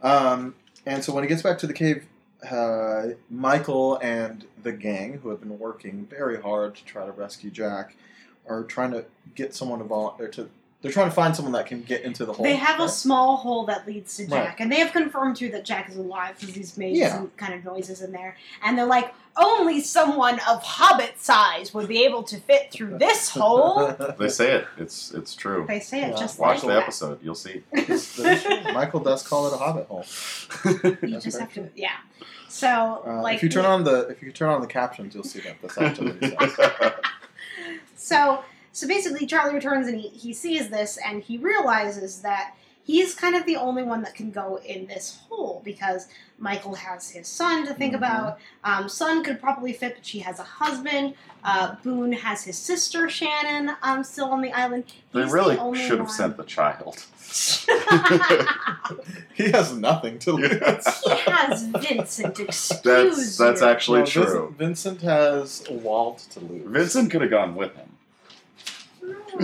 Um, and so when he gets back to the cave, uh, Michael and the gang, who have been working very hard to try to rescue Jack, are trying to get someone to volunteer to. They're trying to find someone that can get into the hole. They have a small hole that leads to Jack, Right. and they have confirmed too that Jack is alive because he's made Yeah. some kind of noises in there. And they're like, only someone of hobbit size would be able to fit through this [laughs] hole. They say it. It's it's true. They say it Yeah. just Watch like the that. episode. You'll see. [laughs] It's- it's- Michael does call it a hobbit hole. You just very have to, yeah. So, Uh, like, if you turn on the if you turn on the captions, you'll see that that's actually what he says. [laughs] So, so basically, Charlie returns and he, he sees this and he realizes that he's kind of the only one that can go in this hole because Michael has his son to think Mhm. about. Um, son could probably fit, but she has a husband. Uh, Boone has his sister Shannon um, still on the island. They really the only should have one. sent the child. [laughs] he has nothing to lose. he has Vincent. Excuse That's that's you. actually No, Vincent- true. Vincent has Walt to lose. Vincent could have gone with him.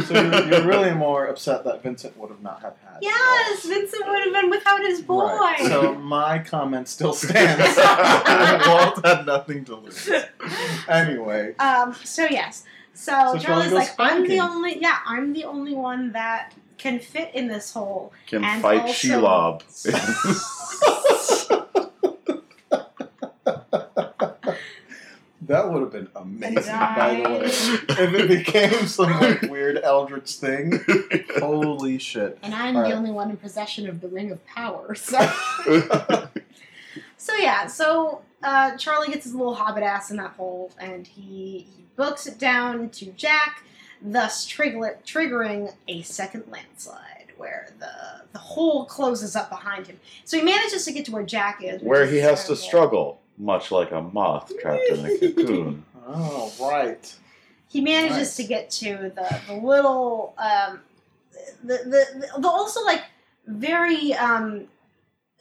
So you're, you're really more upset that Vincent would have not have had. Yes, Vincent would have been without his boy. Right. So my comment still stands. [laughs] Walt had nothing to lose. Anyway, Um. So yes. So, So Charlie's goes like, I'm the only. Yeah, I'm the only one that can fit in this hole. Can And fight also- Shelob. [laughs] [laughs] that would have been amazing. By the way, if it became some like [laughs] weird eldritch thing, [laughs] holy shit! And I'm All the right. only one in possession of the Ring of Power. [laughs] So, so yeah. So uh, Charlie gets his little hobbit ass in that hole, and he, he books it down to Jack, thus trigger, triggering a second landslide, where the the hole closes up behind him. So he manages to get to where Jack is, which Where is he has to struggle, much like a moth trapped in a [laughs] cocoon. Oh right. he manages Nice. to get to the, the little um, the, the the also like very um,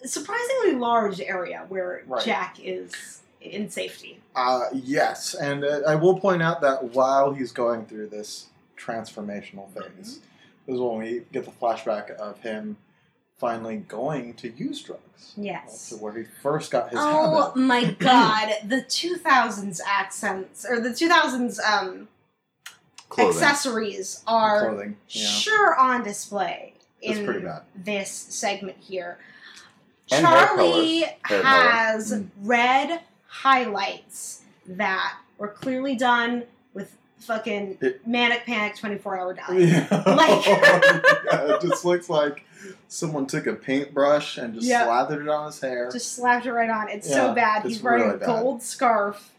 surprisingly large area where Right. Jack is in safety. Uh, yes, and uh, I will point out that while he's going through this transformational phase, this is when we get the flashback of him finally going to use drugs. Yes. To where he first got his Oh habit. my [clears throat] god, the 2000s accents or the 2000s um, Clothing. accessories are Clothing. Yeah. sure on display It's in pretty bad. this segment here. And Charlie. Hair has color. Mm. red highlights that were clearly done with fucking It- manic panic 24 hour dye. [laughs] Yeah. Like- [laughs] yeah, it just looks like someone took a paintbrush and just Yeah. slathered it on his hair. Just slapped it right on. It's Yeah, so bad. it's He's wearing really a bad. gold scarf.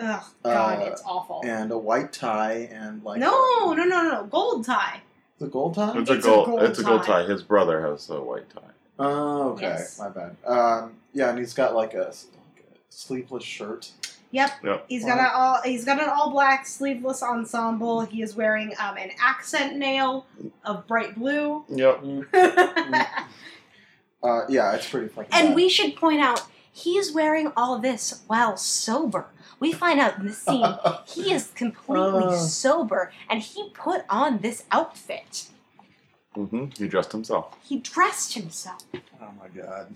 Ugh, God, Uh, it's awful. and a white tie and like no, no, no, no, gold tie. the gold tie. It's, a It's a gold. gold it's a gold tie. tie. His brother has a white tie. Oh, okay, Yes. my bad. Um, yeah, and he's got like a, like a sleeveless shirt. Yep. Yep. He's got an all he's got an all black sleeveless ensemble. He is wearing um, an accent nail of bright blue. Yep. [laughs] Uh, yeah, it's pretty fucking. And bad. we should point out he's wearing all this while sober. We find out in this scene [laughs] he is completely Uh. sober and he put on this outfit. Mm-hmm. He dressed himself. He dressed himself. Oh my god.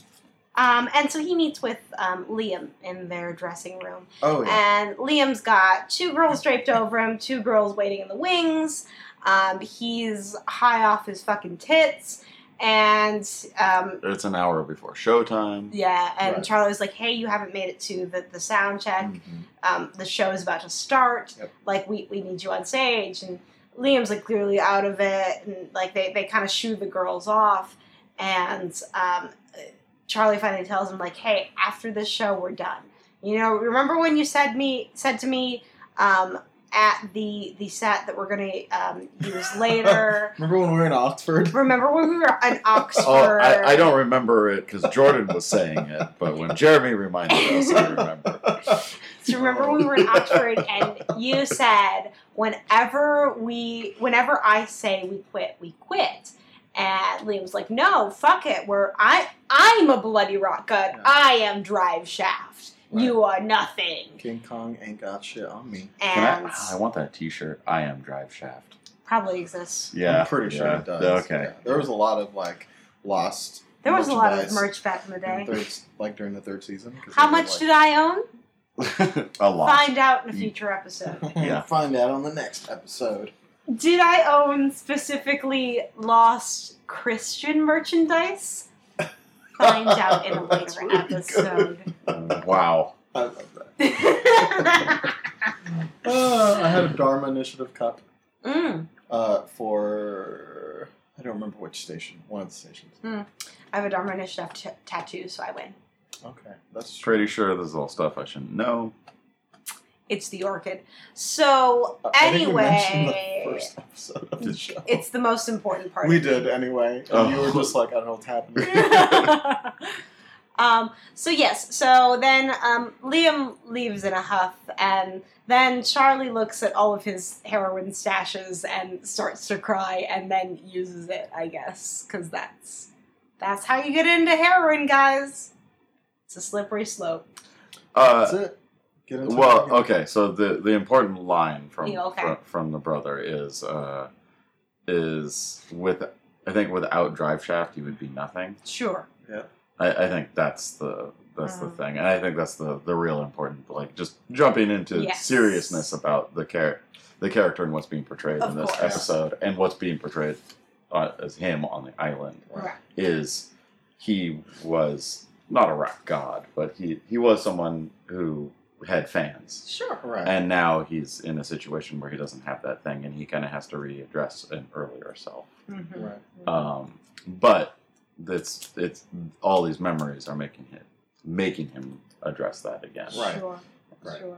Um, and so he meets with um, Liam in their dressing room. Oh yeah. And Liam's got two girls draped over him, two girls waiting in the wings. Um, he's high off his fucking tits. And um, It's an hour before showtime. yeah, and Right. Charlie was like, hey, you haven't made it to the, the sound check. Mhm. um, the show is about to start. Yep. Like we, we need you on stage, and Liam's like clearly out of it, and like they, they kind of shoo the girls off, and um, Charlie finally tells him like, hey, after this show we're done. You know, remember when you said me said to me um, at the the set that we're gonna um, use [laughs] later. Remember when we were in Oxford? remember when we were in [laughs] Oxford? Oh, I, I don't remember it because Jordan was saying it, but when Jeremy reminded us, I remember. [laughs] So remember when we were in Oxford and you said whenever we whenever I say we quit, we quit. And Liam was like, No, fuck it. We're I I'm a bloody rock gut. Yeah. I am drive shaft. You are nothing. King Kong ain't got shit on me. Can And I, I want that T-shirt. I am Drive Shaft. probably exists. Yeah, I'm pretty sure yeah. it does. Okay, Yeah. There was a lot of like lost. There was a lot of merch back in the in day. the third, like during the third season. How they were, much like- did I own? [laughs] a lot. Find out in a future episode. [laughs] Yeah. Find out on the next episode. Did I own specifically lost Christian merchandise? Find out in a That's [laughs] later really episode. wow. I love that. [laughs] Uh, I had a Dharma Initiative cup mm, uh, for I don't remember which station. One of the stations. I have a Dharma Initiative t- tattoo, so I win. Okay, that's true. Pretty sure this is all stuff I shouldn't know. It's the orchid. So I think we mentioned anyway, the first episode of the show. it's the most important part. we of the did anyway, and Oh. you were just like, I don't know what's happening. [laughs] um, so yes, so then um, Liam leaves in a huff, and then Charlie looks at all of his heroin stashes and starts to cry, and then uses it, I guess, because that's that's how you get into heroin, guys. It's a slippery slope. That's Uh, it. Get into well, it. okay. So the the important line from Yeah, okay. from, from the brother is uh, is with I think without drive shaft he would be nothing. Sure. Yeah. I, I think that's the that's the Mhm. thing, and I think that's the the real important. Like just jumping into Yes. seriousness about the char- the character and what's being portrayed Of in this course. episode, and what's being portrayed uh, as him on the island Right. is he was not a rap god, but he he was someone who had fans. Sure. Right. And now he's in a situation where he doesn't have that thing, and he kind of has to readdress an earlier self. Mhm. right. Um, but it's it's all these memories are making him making him address that again. Right. Sure. Right. Sure.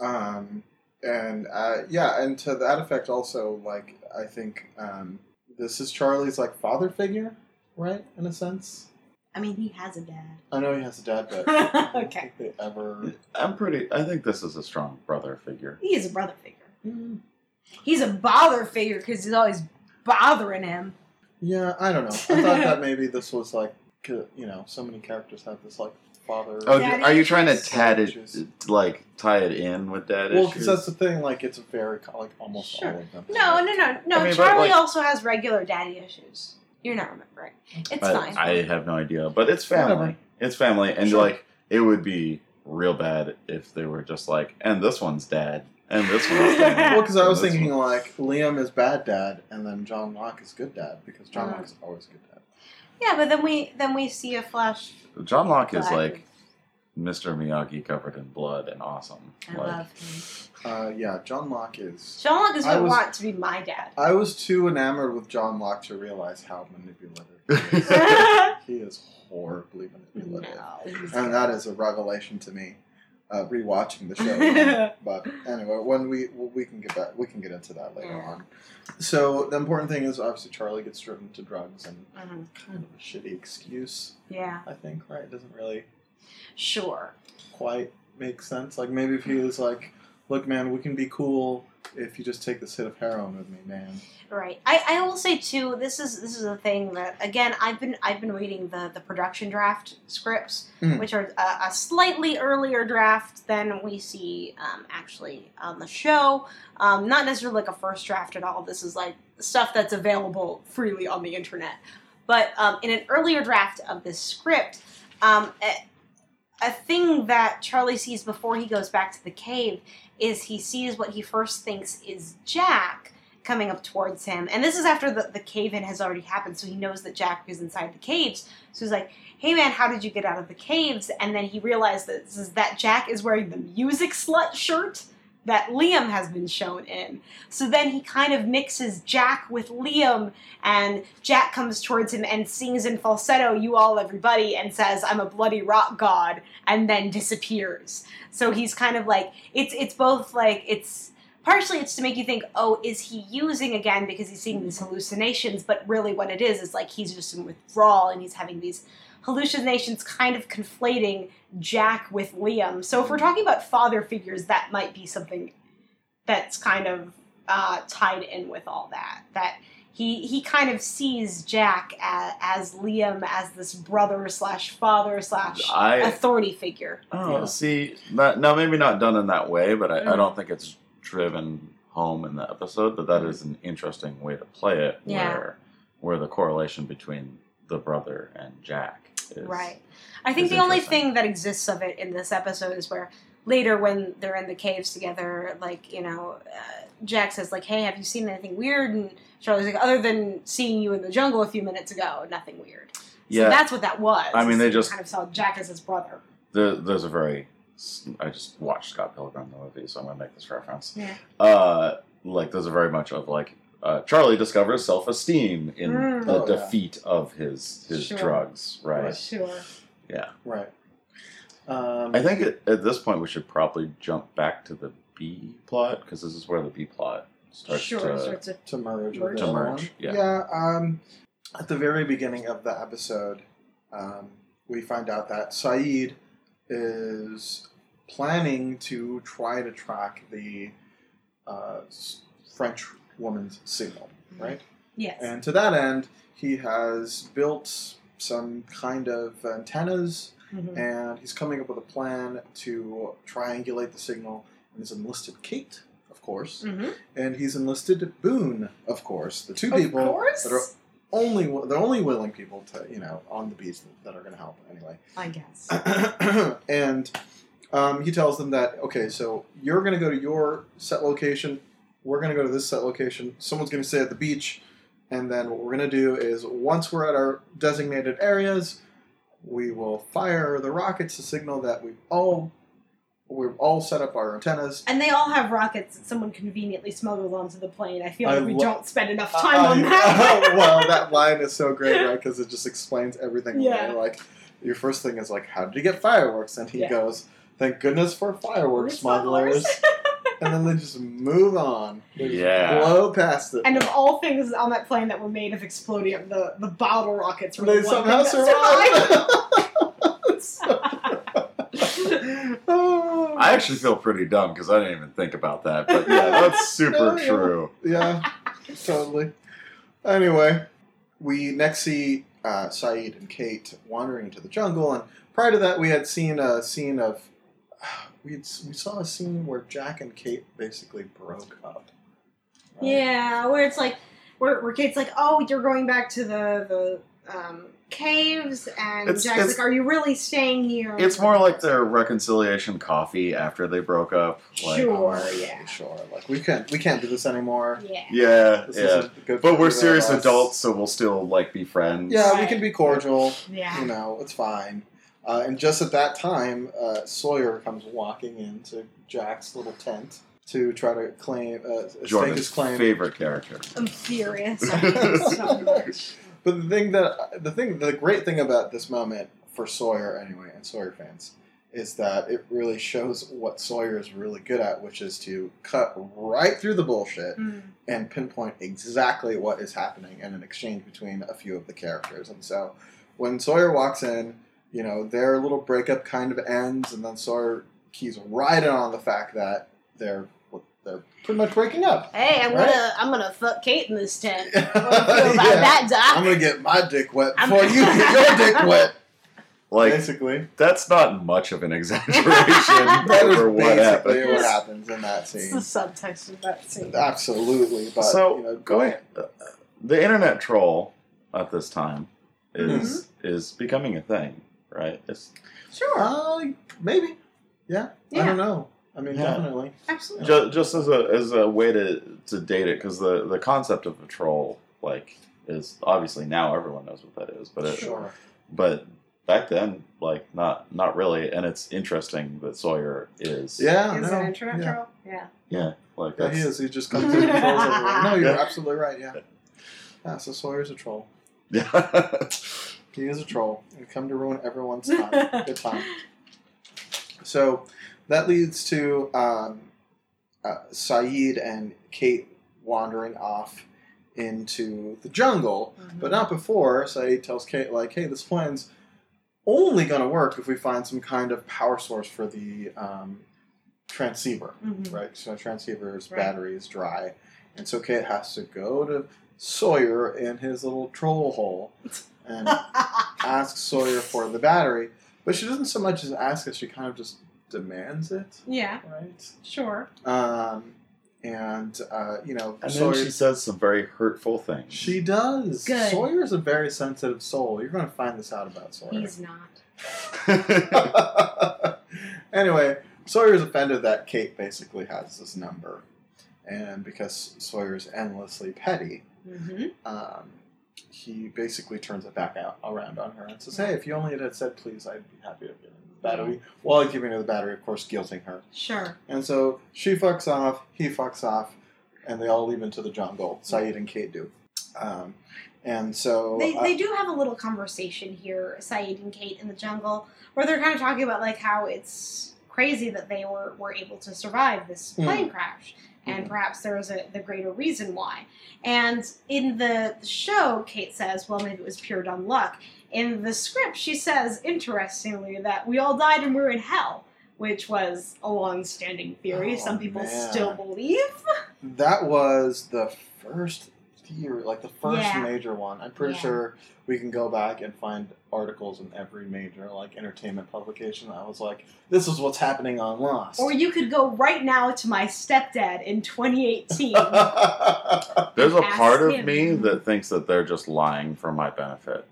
Um, and uh, yeah, and to that effect, also, like I think um, this is Charlie's like father figure, right? In a sense, I mean, he has a dad. I know he has a dad, but [laughs] I don't okay. think they ever. I'm pretty. I think this is a strong brother figure. He is a brother figure. He's a bother figure because he's always bothering him. Yeah, I don't know. I thought that maybe this was like, you know, so many characters have this like father. Oh, Daddy are you trying to issues? tad it, like tie it in with dad well, because that's the thing. Like, it's a very like almost Sure. all of them. No, no, no, no. I mean, but, Charlie like- also has regular daddy issues. You're not remembering. It's I, fine. I have no idea, but it's family. Whatever. It's family, and Sure. like it would be real bad if they were just like, and this one's dad, and this one's [laughs] dad. Well, because I was thinking one- like Liam is bad dad, and then John Locke is good dad because John Uh. Locke is always good dad. yeah, but then we then we see a flash. John Locke is like Mr. Miyagi covered in blood and awesome. I like, love him. Uh, yeah, John Locke is. John Locke is what I I was- want to be my dad. I was too enamored with John Locke to realize how manipulative he is. [laughs] he is horribly manipulative, no, and that is a revelation to me. Uh, rewatching the show, [laughs] but anyway, when we we can get that we can get into that later Yeah. on. So the important thing is obviously Charlie gets driven to drugs and Mhm. kind of a shitty excuse. Yeah, I think right it doesn't really sure. quite makes sense. Like maybe if he was like, "Look, man, we can be cool if you just take this hit of heroin with me, man. Right. I, I will say too. This is this is a thing that again I've been I've been reading the the production draft scripts, Mhm. which are a, a slightly earlier draft than we see um, actually on the show. Um, not necessarily like a first draft at all. This is like stuff that's available freely on the internet. But um, in an earlier draft of this script, um, a, thing that Charlie sees before he goes back to the cave is he sees what he first thinks is Jack coming up towards him. And this is after the, the cave in has already happened, so he knows that Jack is inside the caves. So he's like, hey man, how did you get out of the caves? And then he realizes that Jack is wearing the music slut shirt that Liam has been shown in. So then he kind of mixes Jack with Liam, and Jack comes towards him and sings in falsetto, You All Everybody, and says, I'm a bloody rock god, and then disappears. So he's kind of like, it's it's both like, it's partially it's to make you think, oh, is he using again because he's seeing these hallucinations? But really, what it is is like he's just in withdrawal and he's having these hallucinations, kind of conflating Jack with Liam. So if we're talking about father figures, that might be something that's kind of uh, tied in with all that. That he he kind of sees Jack as, as Liam as this brother slash father slash I authority figure. oh see that no maybe not done in that way, but I, I Mm. don't think it's driven home in the episode. But that is an interesting way to play it, Yeah. where where the correlation between the brother and Jack is Right. I think the only thing that exists of it in this episode is where later when they're in the caves together, like, you know, uh, Jack says, like, hey, have you seen anything weird? And Charlie's like, other than seeing you in the jungle a few minutes ago, nothing weird. So Yeah, that's what that was. I mean, they just- kind of saw Jack as his brother. there, there's a very I just watched Scott Pilgrim the movie, so I'm gonna make this reference. Yeah. Uh, like there's a very much of like uh, Charlie discovers self esteem in Mm. the Oh, yeah. defeat of his his Sure. drugs, right? Sure. Yeah. Right. Um, I think at, at this point we should probably jump back to the B plot because this is where the B plot starts sure. to. starts to- to merge. Merge. To merge, yeah. Yeah. Um, at the very beginning of the episode, um, we find out that Sayid is planning to try to track the uh, French woman's signal, right? yes. And to that end, he has built some kind of antennas Mhm. and he's coming up with a plan to triangulate the signal. And he's enlisted Kate, of course, Mhm. and he's enlisted Boone, of course. The two Of people course. that are only the only willing people to you know on the beach that are going to help anyway. I guess. [coughs] and um, he tells them that okay, so you're going to go to your set location. We're going to go to this set location. Someone's going to stay at the beach, and then what we're going to do is once we're at our designated areas, we will fire the rockets to signal that we've all we've all set up our antennas. And they all have rockets that someone conveniently smuggled onto the plane. I feel I like we lo- don't spend enough time Uh, on that. [laughs] well, [laughs] that line is so great, right? Because it just explains everything. Yeah. away. Like your first thing is like, how did you get fireworks? And he Yeah. goes, "Thank goodness for fireworks Smugglers. [laughs] smugglers." and then they just move on. They just Yeah. blow past it. And of all things on that plane that were made of explodium, the, the bottle rockets were they the one somehow thing that survived. Oh. [laughs] [laughs] I actually feel pretty dumb because I didn't even think about that, but yeah, that's [laughs] super yeah. true. yeah, totally. Anyway, we next see uh, Sayid and Kate wandering into the jungle, and prior to that, we had seen a scene of [sighs] we we saw a scene where Jack and Kate basically broke up. right? Yeah, where it's like, where, where Kate's like, oh, you're going back to the, the um, caves, and It's- Jack's it's- like, are you really staying here? It's more like their reconciliation coffee after they broke up. Like, Sure. Oh, yeah. sure. Like we can't we can't do this anymore. Yeah. Yeah, This yeah. good. But we're serious adults, so we'll still like be friends. Yeah, we can be cordial. Yeah. You know, it's fine. Uh, and just at that time, uh, Sawyer comes walking into Jack's little tent to try to claim, uh, stake Jordan's his claim. favorite character. I'm furious. [laughs] I hate him so much. But the thing that the thing, the great thing about this moment for Sawyer, anyway, and Sawyer fans, is that it really shows what Sawyer is really good at, which is to cut right through the bullshit Mm. and pinpoint exactly what is happening in an exchange between a few of the characters. And so when Sawyer walks in, you know, their little breakup kind of ends, and then Sawyer keys right in on the fact that they're they're pretty much breaking up. Hey, I'm Right? gonna I'm gonna fuck Kate in this tent. What do you feel Yeah. that, I'm gonna get my dick wet before you get your dick [laughs] wet. Like basically, that's not much of an exaggeration [laughs] that is for what basically happened. what happens in that It's the scene. subtext of that scene. Absolutely, but so you know, going, uh, the internet troll at this time is mm-hmm. is becoming a thing, right? It's Sure, Uh, maybe. Yeah. yeah. I don't know. I mean, Yeah. definitely. absolutely. just, just as a as a way to to date it because the the concept of a troll like is obviously now everyone knows what that is, but it, Sure. but back then like not not really, and it's interesting that Sawyer is Yeah. Is no, an internet yeah. troll? Yeah. yeah like Yeah, he is. He just comes in [laughs] and trolls everyone. No, you're Yeah. absolutely right. Yeah. Yeah. So Sawyer's a troll. [laughs] yeah He is a troll and come to ruin everyone's time. [laughs] Good time. So that leads to um, uh, Sayid and Kate wandering off into the jungle, but not before. Sayid tells Kate, like, hey, this plan's only going to work if we find some kind of power source for the um, transceiver, Mhm. right? So transceiver's Right. battery is dry. And so Kate has to go to Sawyer in his little troll hole [laughs] and ask Sawyer for the battery. But she doesn't so much as ask it, she kind of just demands it, yeah, right? sure. Um, and, uh, you know, and Sawyer. then she says some very hurtful things. She does. Good. Sawyer's a very sensitive soul. You're going to find this out about Sawyer. He's not. [laughs] anyway, Sawyer's offended that Kate basically has this number. And because Sawyer's endlessly petty, Mm-hmm. um, he basically turns it back out around on her and says, Hey, if you only had said please, I'd be happy to give you the battery. While giving her the battery, of course, guilting her. Sure. And so she fucks off, he fucks off, and they all leave into the jungle. Sayid and Kate do. Um, and so. They, uh, they do have a little conversation here, Sayid and Kate in the jungle, where they're kind of talking about like how it's crazy that they were, were able to survive this Mm. plane crash, and Mhm. perhaps there was a the greater reason why. And in the show, Kate says, "Well, maybe it was pure dumb luck." In the script, she says, interestingly, that we all died and we're in hell, which was a long-standing theory. Oh, Some people man. still believe. That was the first theory, like the first Yeah. major one. I'm pretty Yeah. sure we can go back and find articles in every major like entertainment publication I was like, "This is what's happening on Lost." Or you could go right now to my stepdad in 2018. [laughs] There's a part of him. me that thinks that they're just lying for my benefit.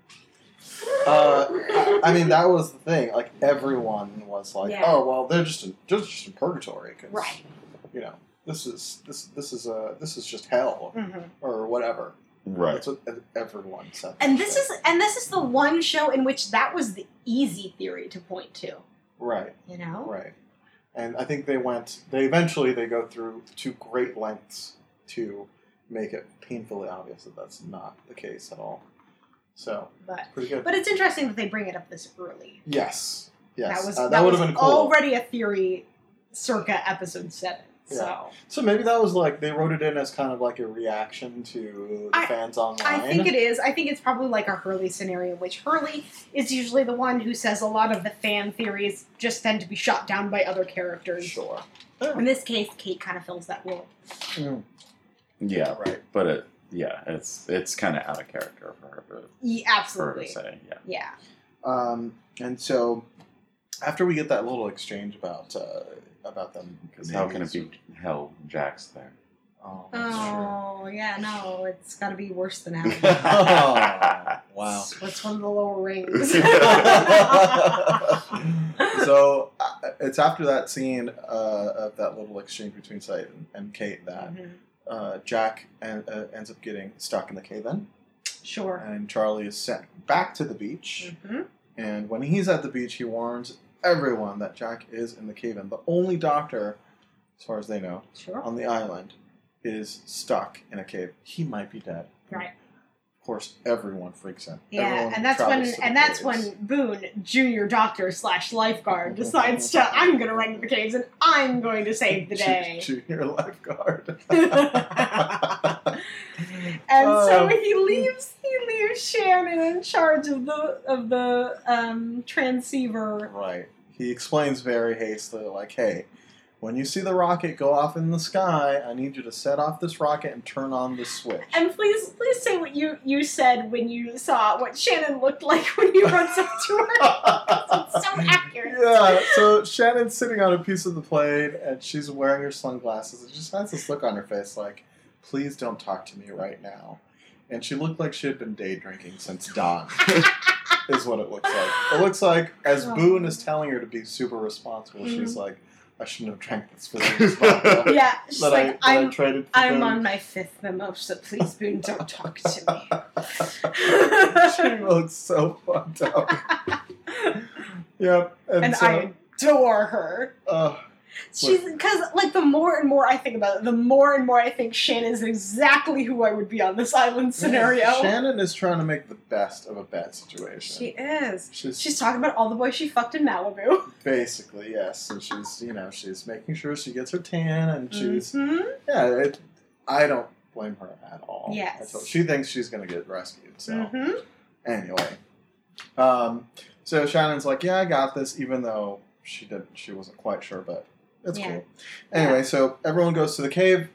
uh, I- I mean, that was the thing. Like everyone was like, Yeah. "Oh, well, they're just in, they're just in purgatory because right. you know this is this this is a this is just hell hmm or whatever." Right. That's what everyone said. And this is and this is the one show in which that was the easy theory to point to. right. You know. Right. And I think they went they eventually they go through to great lengths to make it painfully obvious that that's not the case at all. So, But pretty good. but it's interesting that they bring it up this early. yes. Yes. That was Uh, that, that would have been cool. already a theory circa episode seven. Yeah. So So maybe that was like they wrote it in as kind of like a reaction to the I- fans online. I think it is. I think it's probably like a Hurley scenario, which Hurley is usually the one who says a lot of the fan theories just tend to be shot down by other characters. Sure. In this case, Kate kind of fills that role. Yeah, Right. but it yeah, it's it's kind of out of character for her to, Yeah, for her absolutely. to say. Yeah. Yeah. Um, and so after we get that little exchange about uh, about them, Because how can it be hell? Jack's there. Oh. Oh, yeah, no, it's got to be worse than Helen. [laughs] Oh, wow. [laughs] What's one of the lower rings? [laughs] so uh, it's after that scene uh, of that little exchange between Sayid and, and Kate that Mhm. uh, Jack en- uh, ends up getting stuck in the cave in, Sure. and Charlie is sent back to the beach. hmm And when he's at the beach, he warns everyone that Jack is in the cave in. The only doctor, as far as they know, Sure. on the island is stuck in a cave. He might be dead. Right. Of course, everyone freaks out. Yeah, Everyone and that's when to and that's caves. when Boone, junior doctor slash lifeguard, [laughs] decides to I'm gonna run to the caves and I'm going to save the day. Junior lifeguard. [laughs] [laughs] and so Oh. he leaves he leaves Shannon in charge of the of the um, transceiver. right. He explains very hastily, like, "Hey, when you see the rocket go off in the sky, I need you to set off this rocket and turn on the switch. And please, please say what you you said when you saw what Shannon looked like when he runs up to her. [laughs] It's so accurate. yeah, so Shannon's sitting on a piece of the plane and she's wearing her sunglasses and she just has this look on her face like, please don't talk to me right now. And she looked like she had been day drinking since dawn, [laughs] is what it looks like. It looks like as Oh. Boone is telling her to be super responsible, she's Mhm. like, I shouldn't have drank this for vodka [laughs] Yeah, she's that, like, I I'm for I'm Boone." on my fifth mimosa. Please, Boone, don't talk to me. [laughs] she looks so fucked up. yep. And, and so, I adore her. uh, She's because like the more and more I think about it, the more and more I think Shannon is exactly who I would be on this island scenario. Shannon is trying to make the best of a bad situation. She is. she's, She's talking about all the boys she fucked in Malibu. [laughs] basically yes, and she's you know she's making sure she gets her tan, and she's Mhm. yeah. It, I don't blame her at all. Yes. She thinks she's gonna get rescued. So Mhm. anyway, um, so Shannon's like, yeah, I got this, even though she didn't. she wasn't quite sure, but it's Yeah. cool. Anyway, so everyone goes to the cave,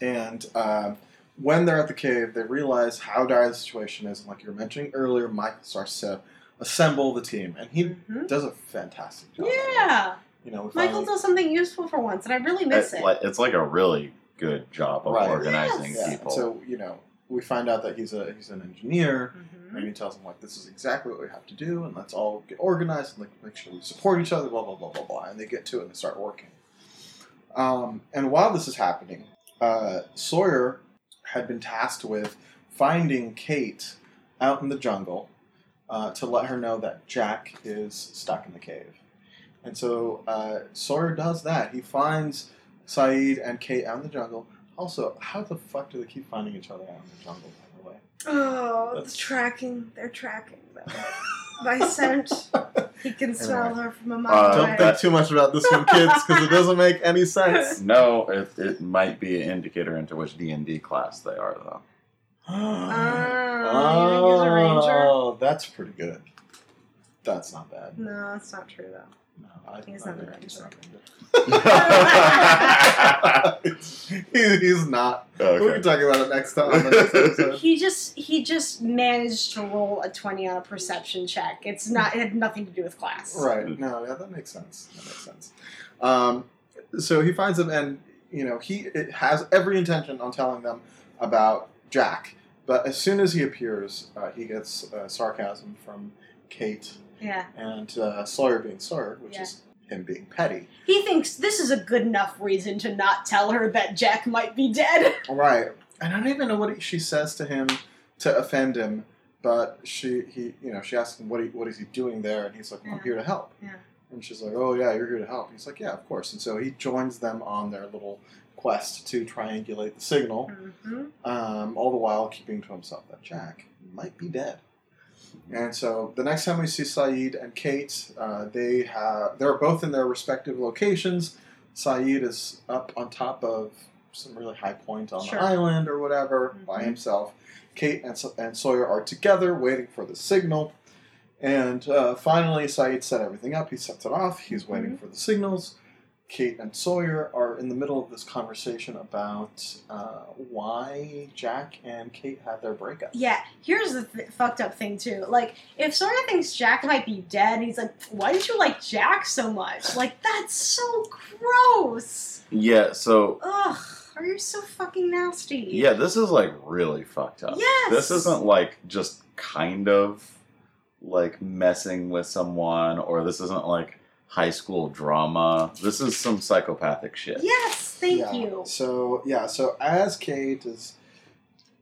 and um, when they're at the cave, they realize how dire the situation is. And like you were mentioning earlier, Michael starts to assemble the team, and he Mhm. does a fantastic job. Yeah, you know, Michael does something useful for once, and I really miss It's it. like, it's like a really good job of Right. organizing Yes. yeah. people. So you know, we find out that he's a he's an engineer. Mhm. And he tells them like this is exactly what we have to do, and let's all get organized and like make sure we support each other, blah blah blah blah blah. And they get to it and they start working. Um, and while this is happening, uh, Sawyer had been tasked with finding Kate out in the jungle uh, to let her know that Jack is stuck in the cave. And so uh, Sawyer does that. He finds Sayid and Kate out in the jungle. Also, how the fuck do they keep finding each other out in the jungle? By the way. Oh, That's- the tracking. They're tracking them. By scent. [laughs] He can smell her from a mile Uh, Don't think too much about this one, kids, because it doesn't make any sense. [laughs] no, it, it might be an indicator into which D and D class they are, though. You [gasps] think he's a ranger? Oh, that's pretty good. That's not bad. No, that's not true though. No, I, He's not a think he's not a ranger. he, he's not. We Okay. can talk about it next time. On the next. [laughs] He just he just managed to roll a twenty on a perception check. It's not it had nothing to do with class. Right. No, yeah, that makes sense. That makes sense. Um, so he finds them, and you know he it has every intention on telling them about Jack. But as soon as he appears, uh, he gets uh, sarcasm from Kate Yeah. and uh, Sawyer being Sawyer, which Yeah. is him being petty. He thinks this is a good enough reason to not tell her that Jack might be dead. [laughs] Right. And I don't even know what she says to him to offend him, but she he you know she asks him what he, what is he doing there, and he's like, I'm here to help. Yeah. And she's like, Oh yeah, you're here to help. He's like, Yeah, of course. And so he joins them on their little quest to triangulate the signal, hmm um, all the while keeping to himself that Jack might be dead. And so the next time we see Sayid and Kate, uh, they have they're both in their respective locations. Sayid is up on top of some really high point on Sure. the island or whatever by Mhm. himself. Kate and, and Sawyer are together waiting for the signal. And uh, finally, Sayid set everything up. He sets it off. He's waiting for the signals. Kate and Sawyer are in the middle of this conversation about uh, why Jack and Kate had their breakup. Yeah, here's the th- fucked up thing too. Like, if Sawyer thinks Jack might be dead, he's like, "Why did you like Jack so much?" Like, that's so gross. Yeah. So Ugh, are you so fucking nasty? yeah, this is like really fucked up. Yes. This isn't like just kind of like messing with someone, or this isn't like high school drama. This is some psychopathic shit. Yes, thank Yeah. you. So yeah, so as Kate is,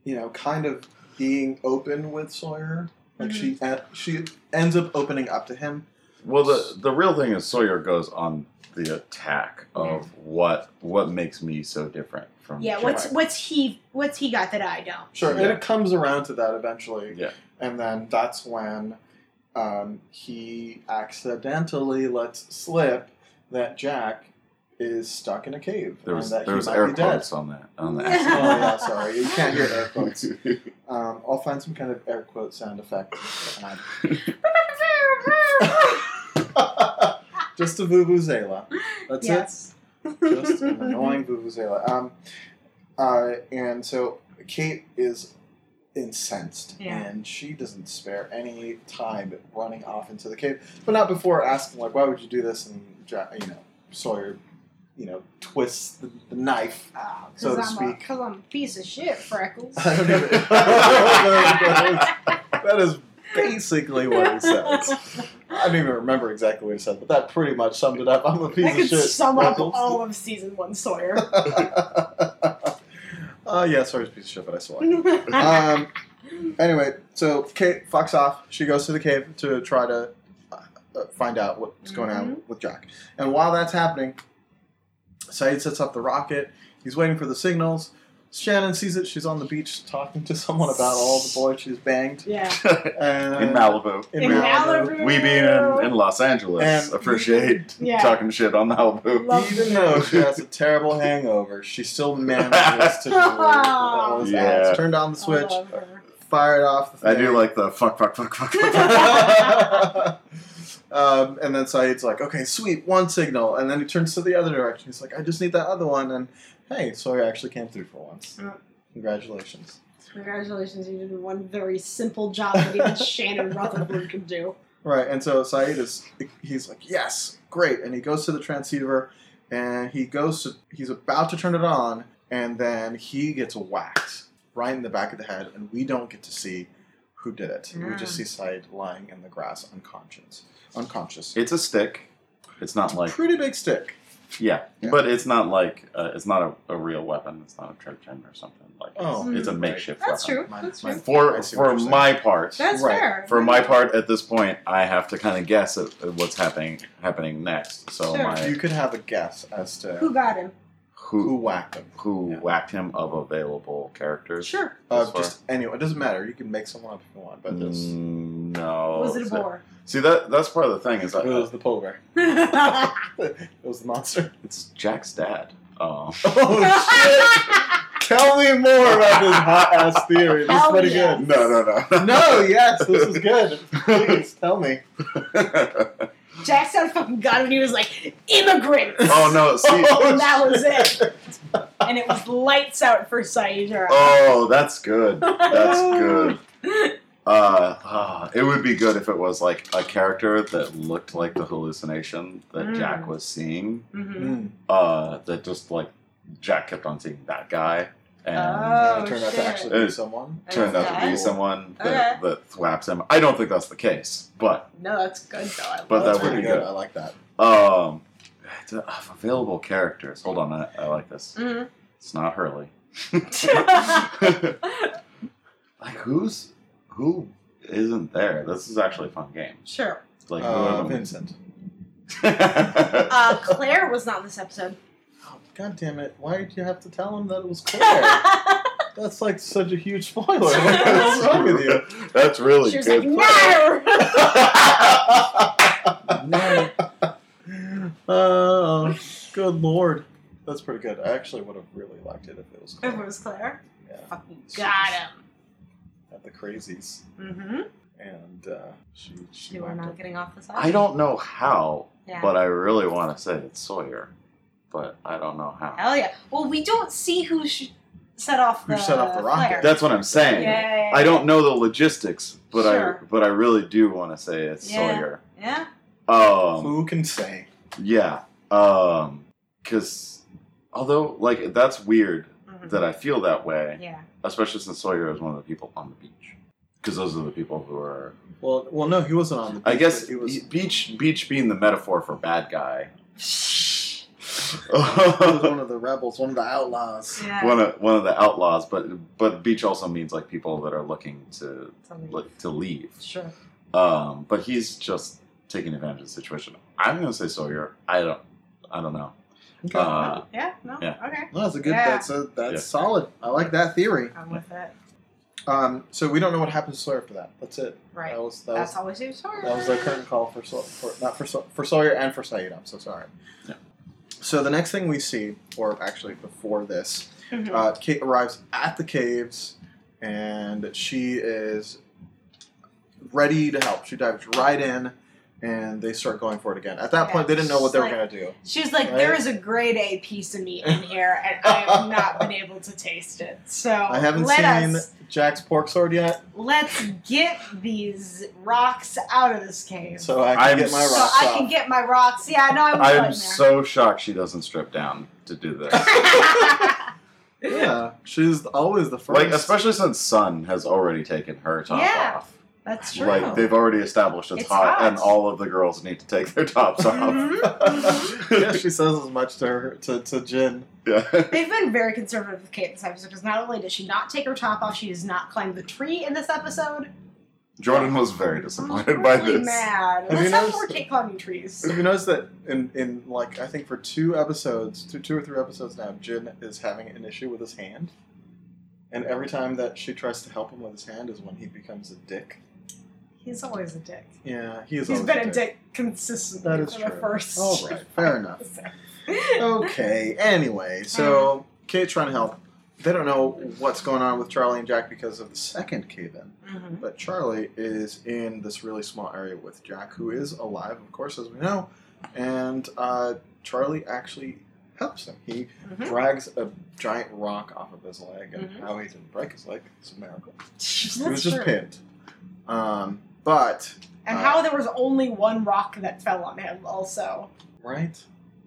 you know, kind of being open with Sawyer, like she Mm-hmm. she ends up opening up to him. Well, the the real thing is Sawyer goes on the attack of what what makes me so different from Yeah, Jack. what's what's he what's he got that I don't? Sure, and it comes around to that eventually. Yeah. and then that's when um, he accidentally lets slip that Jack is stuck in a cave there was and that there he was might air be dead. quotes on that on [laughs] Oh that. yeah, sorry, you can't hear air quotes. [laughs] Um, I'll find some kind of air quote sound effect. [laughs] Just a vuvuzela. That's yes. it. just an annoying vuvuzela. Um, uh, and so Kate is incensed, Yeah. and she doesn't spare any time running off into the cave, but not before asking like, "Why would you do this?" And you know, Sawyer, you know, twists the, the knife. Oh, So to I'm speak. Because I'm a piece of shit, Freckles. [laughs] I don't even. [laughs] that, is, basically what he says. [laughs] I don't even remember exactly what he said, but that pretty much summed it up. I'm a piece of could shit. sum up all of season one Sawyer. Uh, yeah, Sawyer's a piece of shit, but I still like it. [laughs] Um, anyway, so Kate fucks off. She goes to the cave to try to uh, uh, find out what's going on with Jack. And while that's happening, Sayid sets up the rocket. He's waiting for the signals. Shannon sees it. She's on the beach talking to someone about all the boys she's banged. yeah. [laughs] And, in Malibu. In In Malibu. Malibu. We being in, in Los Angeles And- appreciate Yeah. talking shit on Malibu. Love Even though she has a terrible hangover, she still manages to [laughs] do all those Yeah. acts. Turn down the switch, love fire it off the I do like the fuck, fuck, fuck, fuck, fuck. fuck. [laughs] um, and then Sayid's like, okay, sweet, one signal. And then he turns to the other direction. He's like, I just need that other one. And hey, Sawyer actually came through for once. Yeah. Congratulations. Congratulations, you did one very simple job that even [laughs] Shannon Rutherford could do. Right, and so Sayid is, he's like, yes, great. And he goes to the transceiver and he goes to, he's about to turn it on. And then he gets whacked right in the back of the head. And we don't get to see who did it. We just see Sayid lying in the grass unconscious. Unconscious. It's a stick. It's not like Pretty big stick. Yeah, Yeah. but it's not like uh, it's not a, a real weapon. It's not a Trojan or something. Like Oh, it's a right. makeshift That's weapon. true. That's true. For for my part, That's Right. fair. for my part at this point, I have to kind of guess at, at what's happening happening next. So Sure. my You could have a guess as to Who got him? who who whacked him. who Yeah. whacked him of available characters. Sure. Uh, just anyone. It doesn't matter. You can make someone up if you want, but this Mm, no. Was it a boar? See that that's part of the thing is that it was the polar bear. [laughs] It was the monster. it's Jack's dad. Um, [laughs] Oh shit! Tell me more about this hot ass theory. This is pretty yeah. good. no, no, no, No, yes, this is good. Please tell me. [laughs] Jack said fucking got him and he was like, immigrants! oh no! See, And that was it. And it was lights out for Sayid. oh, that's good. That's good. Uh, ah, it would be good if it was like a character that looked like the hallucination that Mm. Jack was seeing. Mm-hmm. Mm. Uh, that just like Jack kept on seeing that guy, and Oh, it turned out to actually be Uh, someone. turned out to be someone that, Okay. that thwaps him. I don't think that's the case, but No, that's good though. I But love that would be good. good. I like that. um, it's, uh, available characters. Hold on, I, I like this. Mhm. It's not Hurley. [laughs] [laughs] like who's who isn't there? This is actually a fun game. Sure. Like Uh, who of them- Vincent. [laughs] Uh, Claire was not in this episode. Oh, God damn it! Why did you have to tell him that it was Claire? [laughs] That's like such a huge spoiler. [laughs] What's wrong with you? That's really she was good. like, no! no. Oh, good lord. That's pretty good. I actually would have really liked it if it was if Claire. it was Claire, Yeah. fucking got him. At the crazies. Mm-hmm. And uh, she, she You are not him. getting off the side. I don't know how, Yeah. but I really want to say it's Sawyer, but I don't know how. Hell yeah. Well, we don't see who sh- set off Who set off the rocket. flare. That's what I'm saying. Yeah. I don't know the logistics, but Sure. I but I really do want to say it's Yeah. Sawyer. Yeah. Um, Who can say? yeah. Um, because although like that's weird Mhm. that I feel that way, Yeah. Especially since Sawyer is one of the people on the beach. Because those are the people who are. Well, well, no, he wasn't on the. Beach, I guess but he was. beach beach being the metaphor for bad guy. he was one [laughs] of the rebels, one of the outlaws. Yeah. one of one of the outlaws, but but beach also means like people that are looking to Something- like, to leave. Sure. Um, but he's just taking advantage of the situation. I'm gonna say Sawyer. I don't. I don't know. Okay. Uh, yeah. No. yeah. Okay. No, that's a good. Yeah. That's a that's Yeah. solid. I like that theory. I'm with it. Um, so we don't know what happens to Sawyer after that. That's it. Right. That was that That's was, always your story. that was the curtain call for, Saw- for not for Saw- for Sawyer and for Sayid. I'm so sorry. Yeah. So the next thing we see, or actually before this, Mhm. uh, Kate arrives at the caves, and she is ready to help. She dives right in, and they start going for it again. At that Yeah, point, they didn't know what they were gonna do. She was like, Right? "There is a grade A piece of meat in here, and I have [laughs] not been able to taste it. So I haven't let seen us Jack's pork sword yet, let's get these rocks out of this cave, so I can I'm get my so so rocks I can get my rocks. Yeah, no, I'm. I'm so shocked she doesn't strip down to do this. [laughs] yeah, she's always the first. like, especially since Sun has already taken her top Yeah. off. That's true. Like they've already established it's, It's hot, hot. and all of the girls need to take their tops off. Mhm. yeah, she says as much to her to, to Jin. yeah. They've been very conservative with Kate this episode because not only does she not take her top off, she does not climb the tree in this episode. Jordan was very I was disappointed by really this. mad. Have you Let's have noticed- more Kate climbing trees. Have you noticed that in, in like I think for two episodes, two, two or three episodes now, Jin is having an issue with his hand, and every time that she tries to help him with his hand is when he becomes a dick. He's always a dick. Yeah, he is. He's always been a dick consistently That is for true. the first. All right, fair enough. Okay. Anyway, so Kate's trying to help. They don't know what's going on with Charlie and Jack because of the second cave-in. Mhm. But Charlie is in this really small area with Jack, who is alive, of course, as we know. And uh, Charlie actually helps him. He Mhm. drags a giant rock off of his leg, and Mhm. how he didn't break his leg is a miracle. [laughs] He was just true. pinned. Um, but, And Uh, how there was only one rock that fell on him, also right?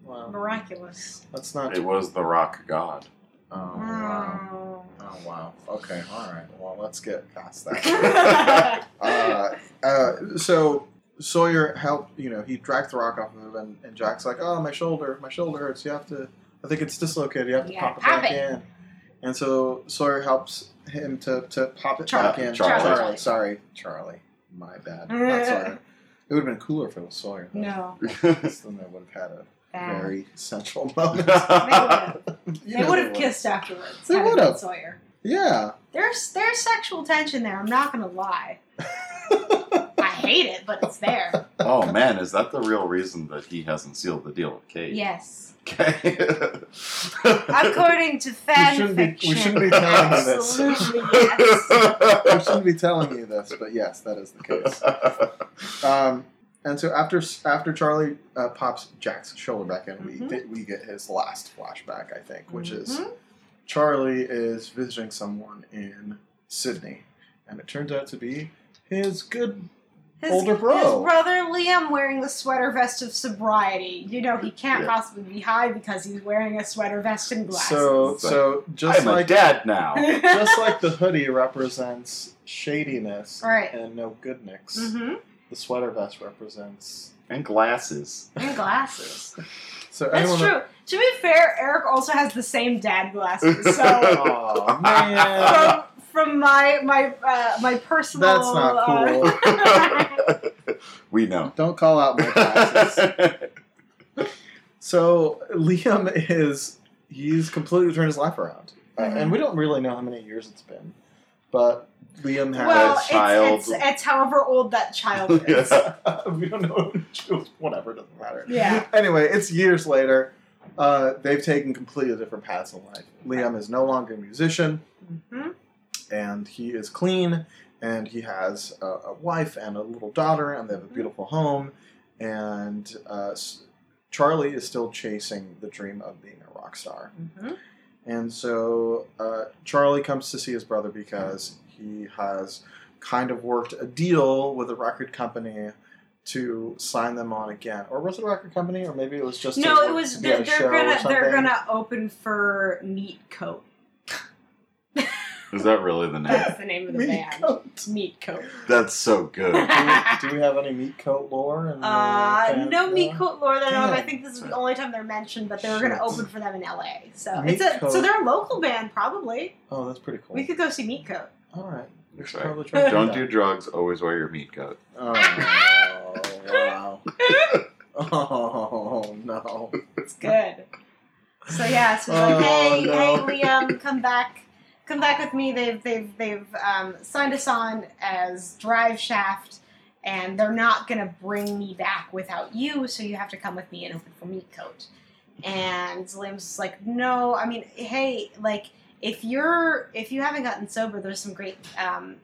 Well, miraculous. that's not. It was the rock god. Oh, wow. Mm. Oh, wow. Okay, all right. Well, let's get past that. [laughs] [laughs] uh, uh, so Sawyer helped, you know, he dragged the rock off of him, and, and Jack's like, oh, my shoulder, my shoulder hurts. You have to, I think it's dislocated. You have to Yeah, pop it back it. in. And so Sawyer helps him to, to pop it Charlie. back in. Charlie. Charlie. Sorry, Charlie. My bad. Not Sawyer. [laughs] It would have been cooler if it was Sawyer. though. no, then they would have had a bad. very central [laughs] moment. They would have [laughs] kissed afterwards. They would've. been Sawyer. Yeah. There's there's sexual tension there. I'm not gonna lie. I hate it, but it's there. [laughs] oh man, is that the real reason that he hasn't sealed the deal with Kate? Yes. Okay. [laughs] According to fan shouldn't be- we shouldn't be telling you this. Absolutely yes. [laughs] I shouldn't be telling you this, but yes, that is the case. Um, and so after after Charlie uh, pops Jack's shoulder back in, Mhm. we we get his last flashback, I think, which is Mhm. Charlie is visiting someone in Sydney, and it turns out to be his good. His, Older bro. His brother Liam wearing the sweater vest of sobriety. You know he can't Yeah. possibly be high because he's wearing a sweater vest and glasses. So It's like, so just I'm a like dad now. [laughs] just like the hoodie represents shadiness Right. and no good nicks, hmm the sweater vest represents. And glasses. And glasses. [laughs] So That's anyone true. To be fair, Eric also has the same dad glasses. So [laughs] Oh man, from, from my my uh, my personal. that's not cool. uh, [laughs] we know. Don't call out my glasses. [laughs] So Liam is he's completely turned his life around, Uh, Mhm. and we don't really know how many years it's been, but Liam has. well, That child- it's, it's it's however old that child [laughs] is. we don't know. Whatever, doesn't matter. Yeah. Anyway, it's years later. Uh, they've taken completely different paths in life. Liam is no longer a musician, hmm and he is clean, and he has a, a wife and a little daughter, and they have a beautiful home. And uh, Charlie is still chasing the dream of being a rock star. hmm And so uh, Charlie comes to see his brother because he has kind of worked a deal with a record company to sign them on again. Or was it a record company? Or maybe it was just No, it was to be on they're, they're gonna they're gonna open for Meat Coat. Is that really the name? That's the name of the Meat band. coat. Meat Coat. That's so good. do, we, do we have any meat coat lore? In the Uh, fan- no Meat Coat lore that I know of. I think this is the only time they're mentioned, but they were going to open for them in LA. So Meat it's a Coat. so they're a local band probably. Oh, that's pretty cool. We could go see Meat Coat. All right. We should Sorry. probably try to Don't do drugs. Always wear your meat coat. Oh, wow. [laughs] oh, no. It's good. So yeah, so Oh, like, hey, no. hey, Liam, come back, come back with me. They've they've they've um, signed us on as Driveshaft, and they're not gonna bring me back without you. So you have to come with me and open for Meat Coat. And Liam's like, no, I mean, hey, like if you're if you haven't gotten sober, there's some great um,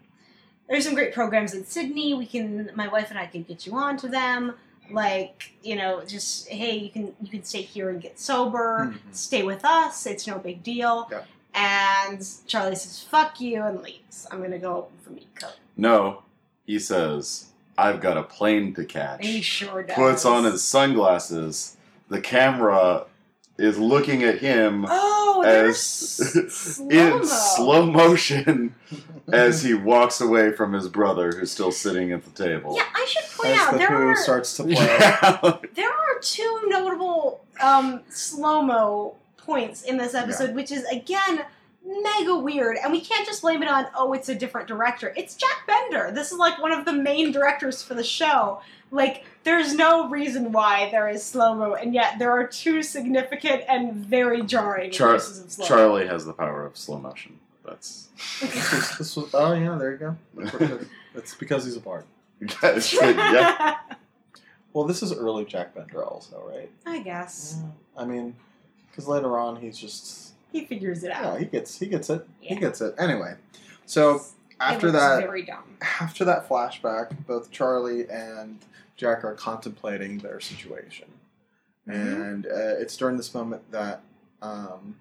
there's some great programs in Sydney. We can, my wife and I can get you on to them. like you know just hey you can you can stay here and get sober Mhm. stay with us it's no big deal Yeah. And charlie says fuck you and leaves i'm gonna go open for meat coat No, he says, I've got a plane to catch. and he sure does Puts on his sunglasses. The camera is looking at him oh as there's in slow-mo. slow motion [laughs] as he walks away from his brother who's still sitting at the table. yeah i should point As out the there Who are starts to [laughs] play. Yeah. there are two notable um, slow mo points in this episode, which is again mega weird, and we can't just blame it on oh it's a different director. It's Jack Bender. This is like one of the main directors for the show. Like there's no reason why there is slow mo, and yet there are two significant and very jarring Char- uses of slow. Charlie has the power of slow motion. That's this, [laughs] was, this was. Oh yeah, there you go. That's it is. Because he's a bard. [laughs] yeah. [laughs] Well, this is early Jack Bender, also, right? I guess I mean, because later on he's just he figures it out. yeah he gets he gets it he gets it anyway. So after that very dumb. after that flashback, both Charlie and Jack are contemplating their situation, Mm-hmm. and uh, it's during this moment that um,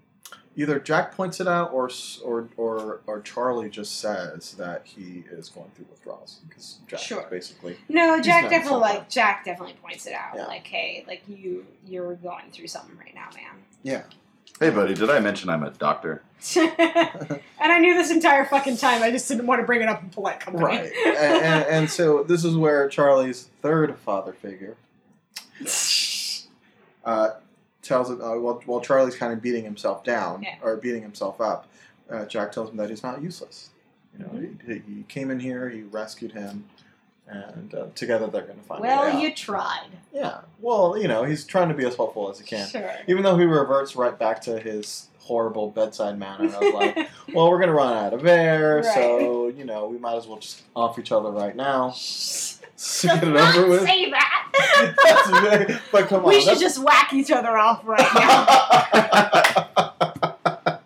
either Jack points it out or or or or Charlie just says that he is going through withdrawals because Jack is Sure. basically No, Jack definitely like Jack definitely points it out. Yeah. Like, hey, like you you're going through something right now, man. yeah. Hey, buddy, did I mention I'm a doctor? [laughs] [laughs] and I knew this entire fucking time. I just didn't want to bring it up in polite company. Right, and, and, and so this is where Charlie's third father figure [laughs] uh, tells him uh, while, while Charlie's kind of beating himself down Yeah. or beating himself up. Uh, Jack tells him that he's not useless. You know, Mm-hmm. he, he came in here, he rescued him, and uh, together they're going to find well, you tried. Yeah. Well, you know, he's trying to be as helpful as he can, Sure. even though he reverts right back to his horrible bedside manner of [laughs] like, well, we're going to run out of air, Right. so you know, we might as well just off each other right now. [laughs] To get it over with. Say that. That's very, but come on, we should that's- just whack each other off right now. [laughs]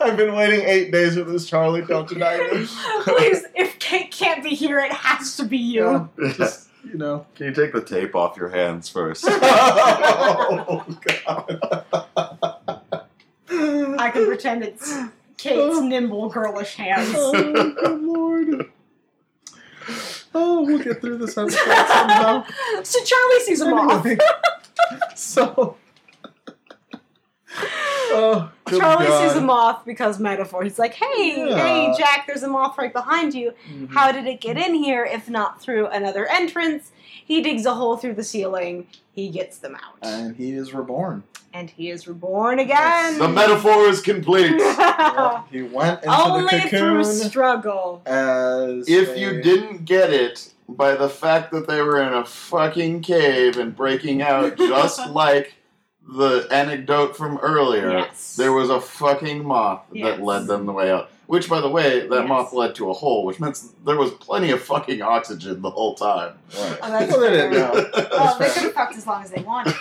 I've been waiting eight days for this, Charlie. Don't deny me. Please, if Kate can't be here, it has to be you. [laughs] Yeah, just you know. Can you take the tape off your hands first? [laughs] oh God. I can pretend it's Kate's oh. nimble, girlish hands. Oh, good lord. Oh, we'll get through this episode somehow. So Charlie sees them off. [laughs] So. [laughs] Oh, Charlie God. sees a moth because metaphor. He's like, "Hey, Yeah. hey, Jack, there's a moth right behind you. Mhm. How did it get in here if not through another entrance?" He digs a hole through the ceiling. He gets them out, And he is reborn. And he is reborn again. the metaphor is complete. Yep, [laughs] he went into Only the through struggle. as If a- you didn't get it by the fact that they were in a fucking cave and breaking out [laughs] just like the anecdote from earlier, Yes. there was a fucking moth Yes. that led them the way out. Which, by the way, that Yes. moth led to a hole, which meant there was plenty of fucking oxygen the whole time. Right. Oh, that's well, they didn't fair. know. [laughs] Oh, they could have fucked as long as they wanted.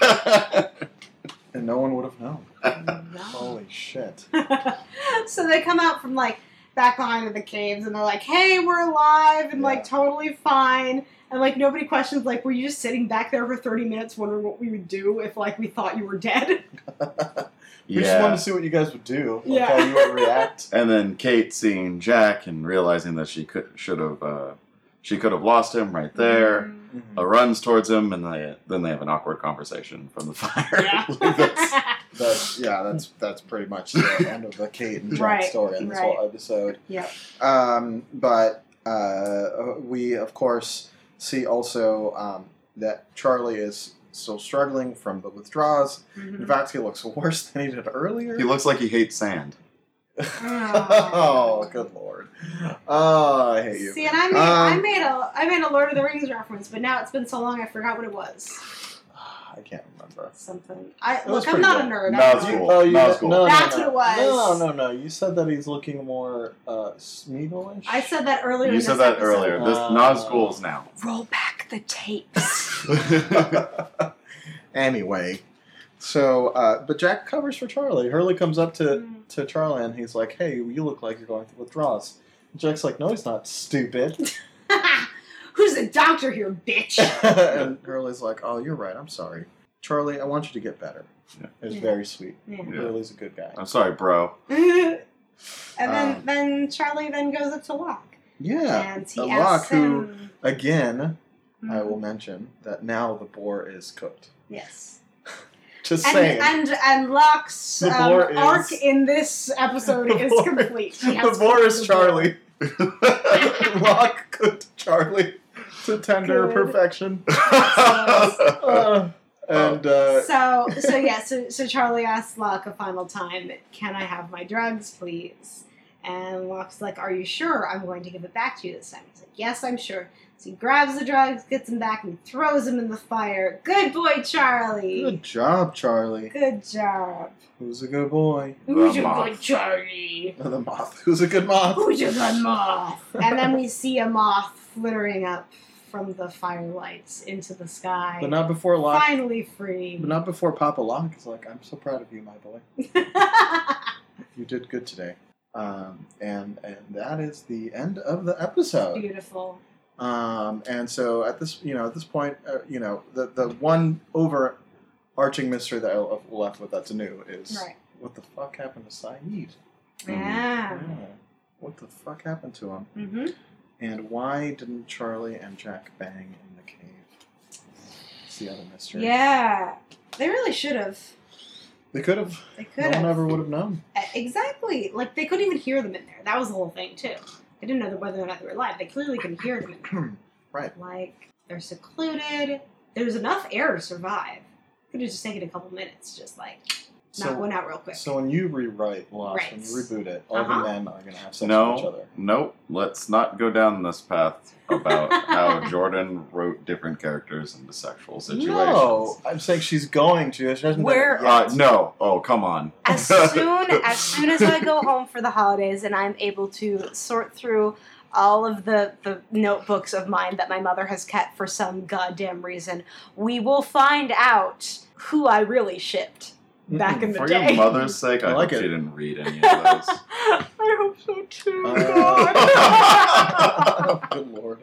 And no one would have known. [laughs] No. Holy shit. [laughs] so they come out from like back behind the caves and they're like, "Hey, we're alive and like totally fine." And like nobody questions like, "Were you just sitting back there for thirty minutes wondering what we would do if like we thought you were dead?" [laughs] We just wanted to see what you guys would do. Like Yeah. how you would react. And then Kate seeing Jack and realizing that she could should have uh, she could have lost him right there. Mm. Mm-hmm. Uh, runs towards him, and they then they have an awkward conversation from the fire. Yeah. [laughs] Like, that's- [laughs] That's yeah, that's that's pretty much the [laughs] end of the Kate and Jack Right, story in this right. whole episode. Yep. Um, but uh, we of course see also um, that Charlie is still struggling from the withdrawals. In Mhm. fact, he looks worse than he did earlier. he looks like he hates sand. Oh, good lord! Oh, I hate you. See, and I made I Um, made a I made a Lord of the Rings reference, but now it's been so long I forgot what it was. [sighs] I can't remember. Something. I That was look. I'm pretty not good. a nerd. No, it's cool. Oh, you No, it's cool. no, no, That's no. what it was. No, no, no. You said that he's looking more uh, Smeagolish. I said that earlier. in You this said that episode. earlier. This Uh, Nazgul's now. Roll back the tapes. [laughs] [laughs] anyway, so uh, but Jack covers for Charlie. Hurley comes up to Mm. to Charlie and he's like, "Hey, you look like you're going through withdrawals." And Jack's like, "No, he's not. Stupid." [laughs] Who's the doctor here, bitch. [laughs] and Hurley's like, "Oh, you're right. I'm sorry, Charlie. I want you to get better." Yeah. It's Yeah. very sweet. Yeah. Yeah. Hurley's a good guy. I'm sorry, bro. [laughs] and then Um, then Charlie then goes up to Locke Yeah, and he a asks Locke who- again, I Mhm. will mention that now the boar is cooked. Yes. Just And, saying. and and Locke's um, is- arc in this episode is boar- complete. He the boar is. Charlie. [laughs] [laughs] Locke cooked Charlie to tender Good. perfection. [laughs] Uh, and uh, so so yeah so so Charlie asks Locke a final time, "Can I have my drugs, please?" And Locke's like, "Are you sure? I'm going to give it back to you this time." He's like, "Yes, I'm sure." So he grabs the drugs, gets them back, and throws them in the fire. Good boy, Charlie. good job, Charlie. Good job. Who's a good boy? Who's The a moth. good Charlie? [laughs] The moth. Who's a good moth? Who's a good moth? and then we see a moth flittering up from the firelights into the sky. But not before Locke. Finally free. But not before Papa Locke is like, I'm so proud of you, my boy. [laughs] You did good today. Um, and and that is the end of the episode. Beautiful. Um, and so at this, you know, at this point, uh, you know, the the one overarching mystery that I left left with that's new is Right. what the fuck happened to Sayid? Yeah. Yeah. What the fuck happened to him? Mm-hmm. And why didn't Charlie and Jack bang in the cave? It's the other mystery. Yeah. They really should have. They could have. They could. No could one have. ever would have known. Exactly. Like they couldn't even hear them in there. That was the whole thing too. They didn't know whether or not they were alive. They clearly can hear them. [clears throat] Right. Like they're secluded. There's enough air to survive. Could have just taken a couple minutes, just like knock So, one out real quick. so when you rewrite Lost, Right. when you reboot it, all Uh-huh. the men are going to have sex with each No, other. nope. Let's not go down this path about [laughs] how Jordan wrote different characters into sexual situations. No, I'm saying she's going to. She hasn't Where- done it Uh, no. Oh, come on. as soon as soon as I go home for the holidays and I'm able to sort through all of the, the notebooks of mine that my mother has kept for some goddamn reason, we will find out who I really shipped back in the For day. your mother's sake, I, I like hope it. she didn't read any of those. [laughs] I hope so too. Uh, God. [laughs] Good [laughs] lord.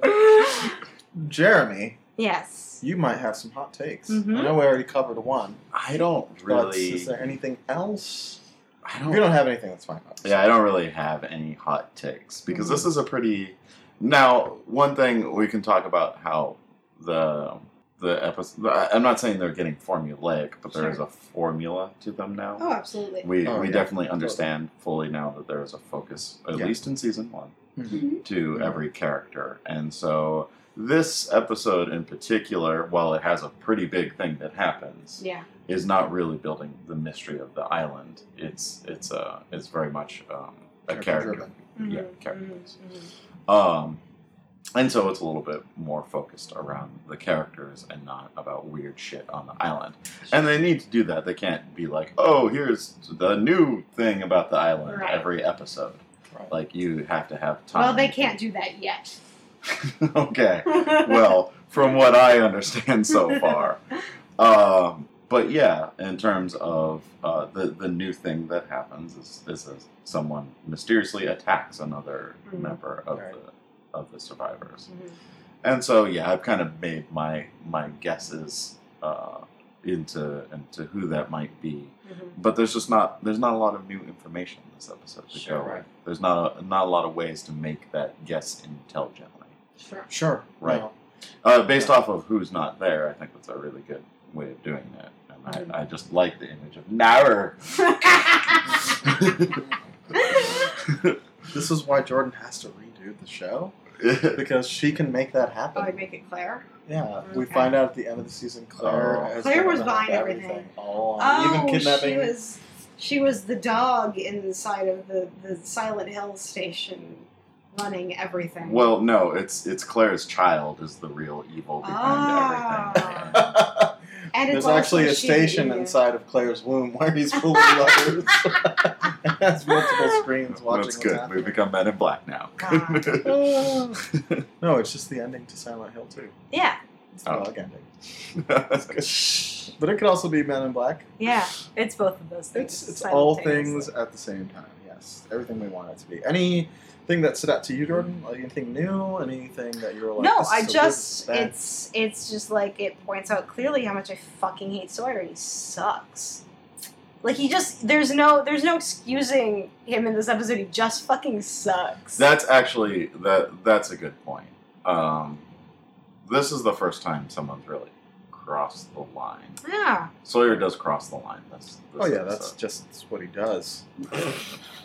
Jeremy, yes. you might have some hot takes. Mhm. I know we already covered one. I don't really. is there anything else? I don't you don't have anything, that's fine. Yeah, I don't really have any hot takes because Mm-hmm. this is a pretty. Now, one thing we can talk about how the the episode. I'm not saying they're getting formulaic, but there is Sure. a formula to them now. oh, absolutely. We Oh, we yeah, definitely totally. understand fully now that there is a focus, at Yeah. least in season one, Mhm. to Mhm. every character, and so this episode in particular, while it has a pretty big thing that happens, Yeah. is not really building the mystery of the island. It's it's uh it's very much um, a character. Character-driven. Yeah, Mhm, characters. mhm, mhm. Um, and so it's a little bit more focused around the characters and not about weird shit on the island. And they need to do that. They can't be like, oh, here's the new thing about the island Right. every episode. Right. Like you have to have time. Well, they can't do that yet. [laughs] okay. Well, from what I understand so far. [laughs] Um, but yeah, in terms of uh, the the new thing that happens is, is that someone mysteriously attacks another Mhm. member of Right. the of the survivors, Mhm. and so yeah, I've kind of made my my guesses uh, into into who that might be. Mhm. But there's just not there's not a lot of new information in this episode to Sure, go. with. right. There's not a, not a lot of ways to make that guess intelligently. Sure. Sure. Right. No. Uh, based off of who's not there, I think that's a really good way of doing that. And Mhm. I, I just like the image of Nair. [laughs] This is why Jordan has to redo the show because she can make that oh, happen. I'd make it Claire. Yeah, we find out at the end of the season Claire. Oh. has Claire was behind buying everything. All. Oh, even kidnapping. she was. She was the dog inside of the, the Silent Hill station, running everything. well, no, it's it's Claire's child is the real evil behind Ah. everything. [laughs] and There's actually a station yeah. inside of Claire's womb where he's full of lovers. and [laughs] [laughs] has multiple screens watching. That's good. happening. We've become Men in Black now. God. [laughs] no, it's just the ending to Silent Hill too. Yeah. It's the Oh. dog ending. It's good. But it could also be Men in Black. Yeah, it's both of those things. It's it's all things at the same time. Yes, everything we want it to be. Anything that stood out to you, Jordan? Like anything new? Anything that you were like? no, this I so just this is bad? it's it's just like it points out clearly how much I fucking hate Sawyer. He sucks. Like he just there's no there's no excusing him in this episode. He just fucking sucks. That's actually that. That's a good point. Um, this is the first time someone's really crossed the line. yeah. Sawyer does cross the line. That's, this Oh yeah, that's episode. just what he does.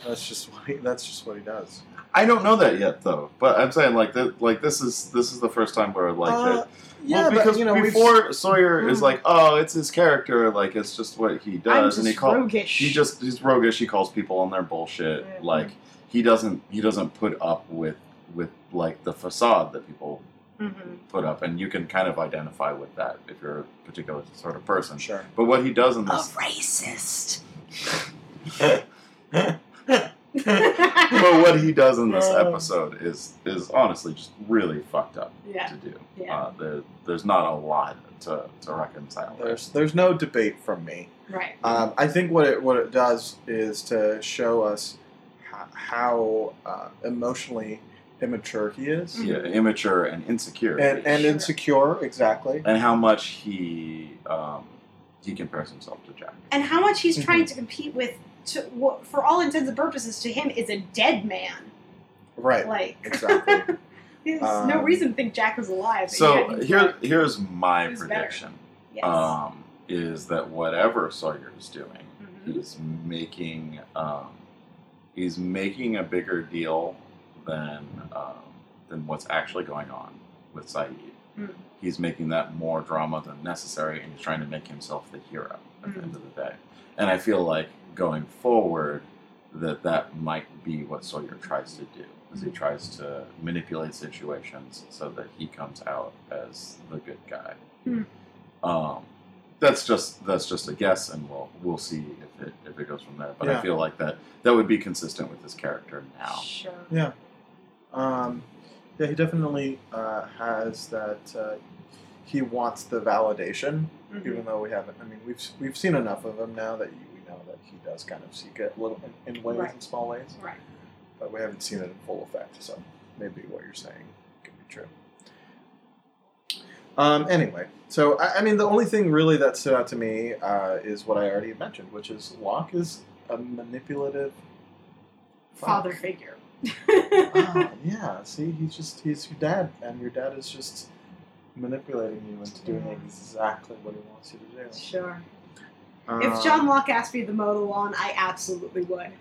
that's just what he, that's just what he does. I don't know that yet, though. But I'm saying like that. Like this is this is the first time where like Uh, that. yeah, well, because but you know we've- before Sawyer is Mm. like, oh, it's his character. Like it's just what he I'm does, just and he calls. He just he's roguish. He calls people on their bullshit. Yeah. Like he doesn't he doesn't put up with with like the facade that people Mhm. put up, and you can kind of identify with that if you're a particular sort of person. Sure. But what he does in this a racist. [laughs] but what he does in this episode is is honestly just really fucked up Yeah. to do. Yeah. Uh, there, there's not a lot to, to reconcile. there. There's there's no debate from me. Right. Um, I think what it what it does is to show us how, how uh, emotionally immature he is, Yeah, immature and insecure, and and insecure exactly. and how much he um, he compares himself to Jack. and how much he's Mhm. trying to compete with, to, what, for all intents and purposes, to him is a dead man. Right. Like, Exactly. [laughs] there's Um, no reason to think Jack was alive. So yeah, here like- here's my prediction. yes. Um, is that whatever Sawyer is doing, Mhm. he's making um, he's making a bigger deal than um, than what's actually going on with Sayid. Mm. He's making that more drama than necessary, and he's trying to make himself the hero at the Mm. end of the day. And I feel like going forward, that that might be what Sawyer tries to do, is he tries to manipulate situations so that he comes out as the good guy. Mm. Um, that's just that's just a guess, and we'll we'll see if it if it goes from there. But I feel like that that would be consistent with his character now. Sure. Yeah. Um, yeah, he definitely uh, has that. Uh, he wants the validation, Mhm. even though we haven't. I mean, we've we've seen enough of him now that you, we know that he does kind of seek it little in, in ways, Right. in small ways, Right. but we haven't seen it in full effect. So maybe what you're saying could be true. Um, anyway, so I, I mean, the only thing really that stood out to me uh, is what I already mentioned, which is Locke is a manipulative fuck. Father figure. Ah, [laughs] yeah, see, he's just he's your dad, and your dad is just manipulating you into doing Yeah. exactly what he wants you to do. Sure. Um, if John Locke asked me to mow the lawn, I absolutely would.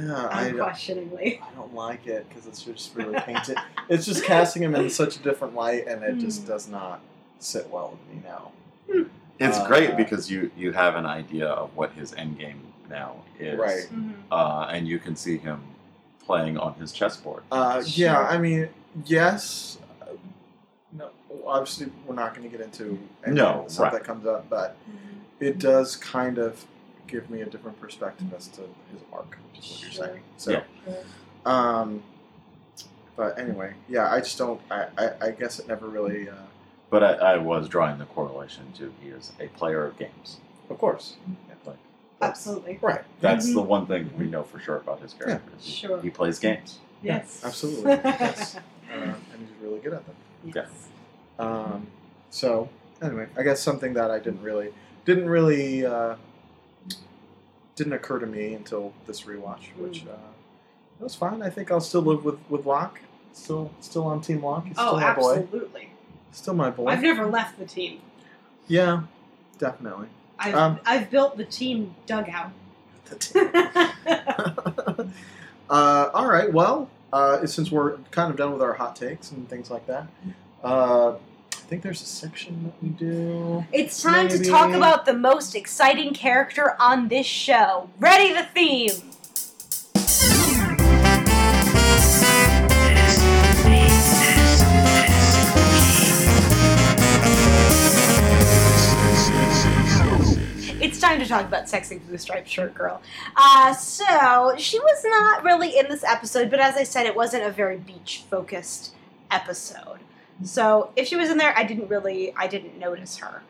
yeah, I, don't- Unquestioningly. I don't like it because it's just really [laughs] painted. it's just casting him in such a different light, and it just Hmm. does not sit well with me now. It's Uh, great because you you have an idea of what his end game now is, Right. Mhm. Uh, and you can see him playing on his chessboard. Uh, Sure. Yeah, I mean, yes. uh, No, obviously, we're not going to get into any No, stuff right. that comes up, but Mhm. it does kind of give me a different perspective as to his arc, which is what you're saying. So, Yeah. um, but anyway, yeah, I just don't. I, I, I guess it never really. Uh, But I, I was drawing the correlation to he is a player of games. of course, Like Absolutely. right? that's Mhm. the one thing we know for sure about his character. is he- Sure. He plays games. Yes. absolutely, [laughs] yes. Uh, and he's really good at them. Yes. Um, so anyway, I guess something that I didn't really didn't really uh, didn't occur to me until this rewatch, which uh, it was fine. I think I'll still live with with Locke. Still, still on Team Locke. He's still Oh, my boy. absolutely. Still my boy. I've never left the team. yeah, definitely. I've, Um, I've built the team dugout. [laughs] uh, all right. Well, uh, since we're kind of done with our hot takes and things like that, uh, I think there's a section that we do. It's time Maybe- to talk about the most exciting character on this show. Ready the theme. It's time to talk about Sexy Blue Striped Shirt Girl. Uh, so, she was not really in this episode, but as I said, it wasn't a very beach focused episode. So if she was in there, I didn't really, I didn't notice her.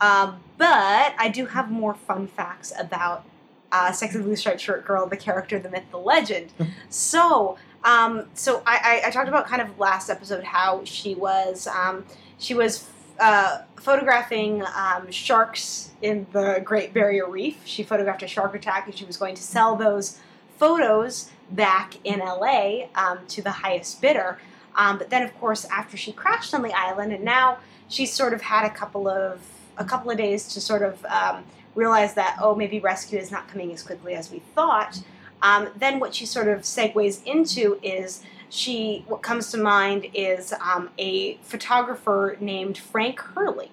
Um, but I do have more fun facts about uh, Sexy Blue Striped Shirt Girl, the character, the myth, the legend. so, um, so I, I, I talked about kind of last episode how she was, um, she was uh, photographing um, sharks in the Great Barrier Reef. She photographed a shark attack, and she was going to sell those photos back in LA um, to the highest bidder. Um, but then, of course, after she crashed on the island, and now she's sort of had a couple of a couple of days to sort of um, realize that oh, maybe rescue is not coming as quickly as we thought. Um, then what she sort of segues into is she what comes to mind is um, a photographer named Frank Hurley.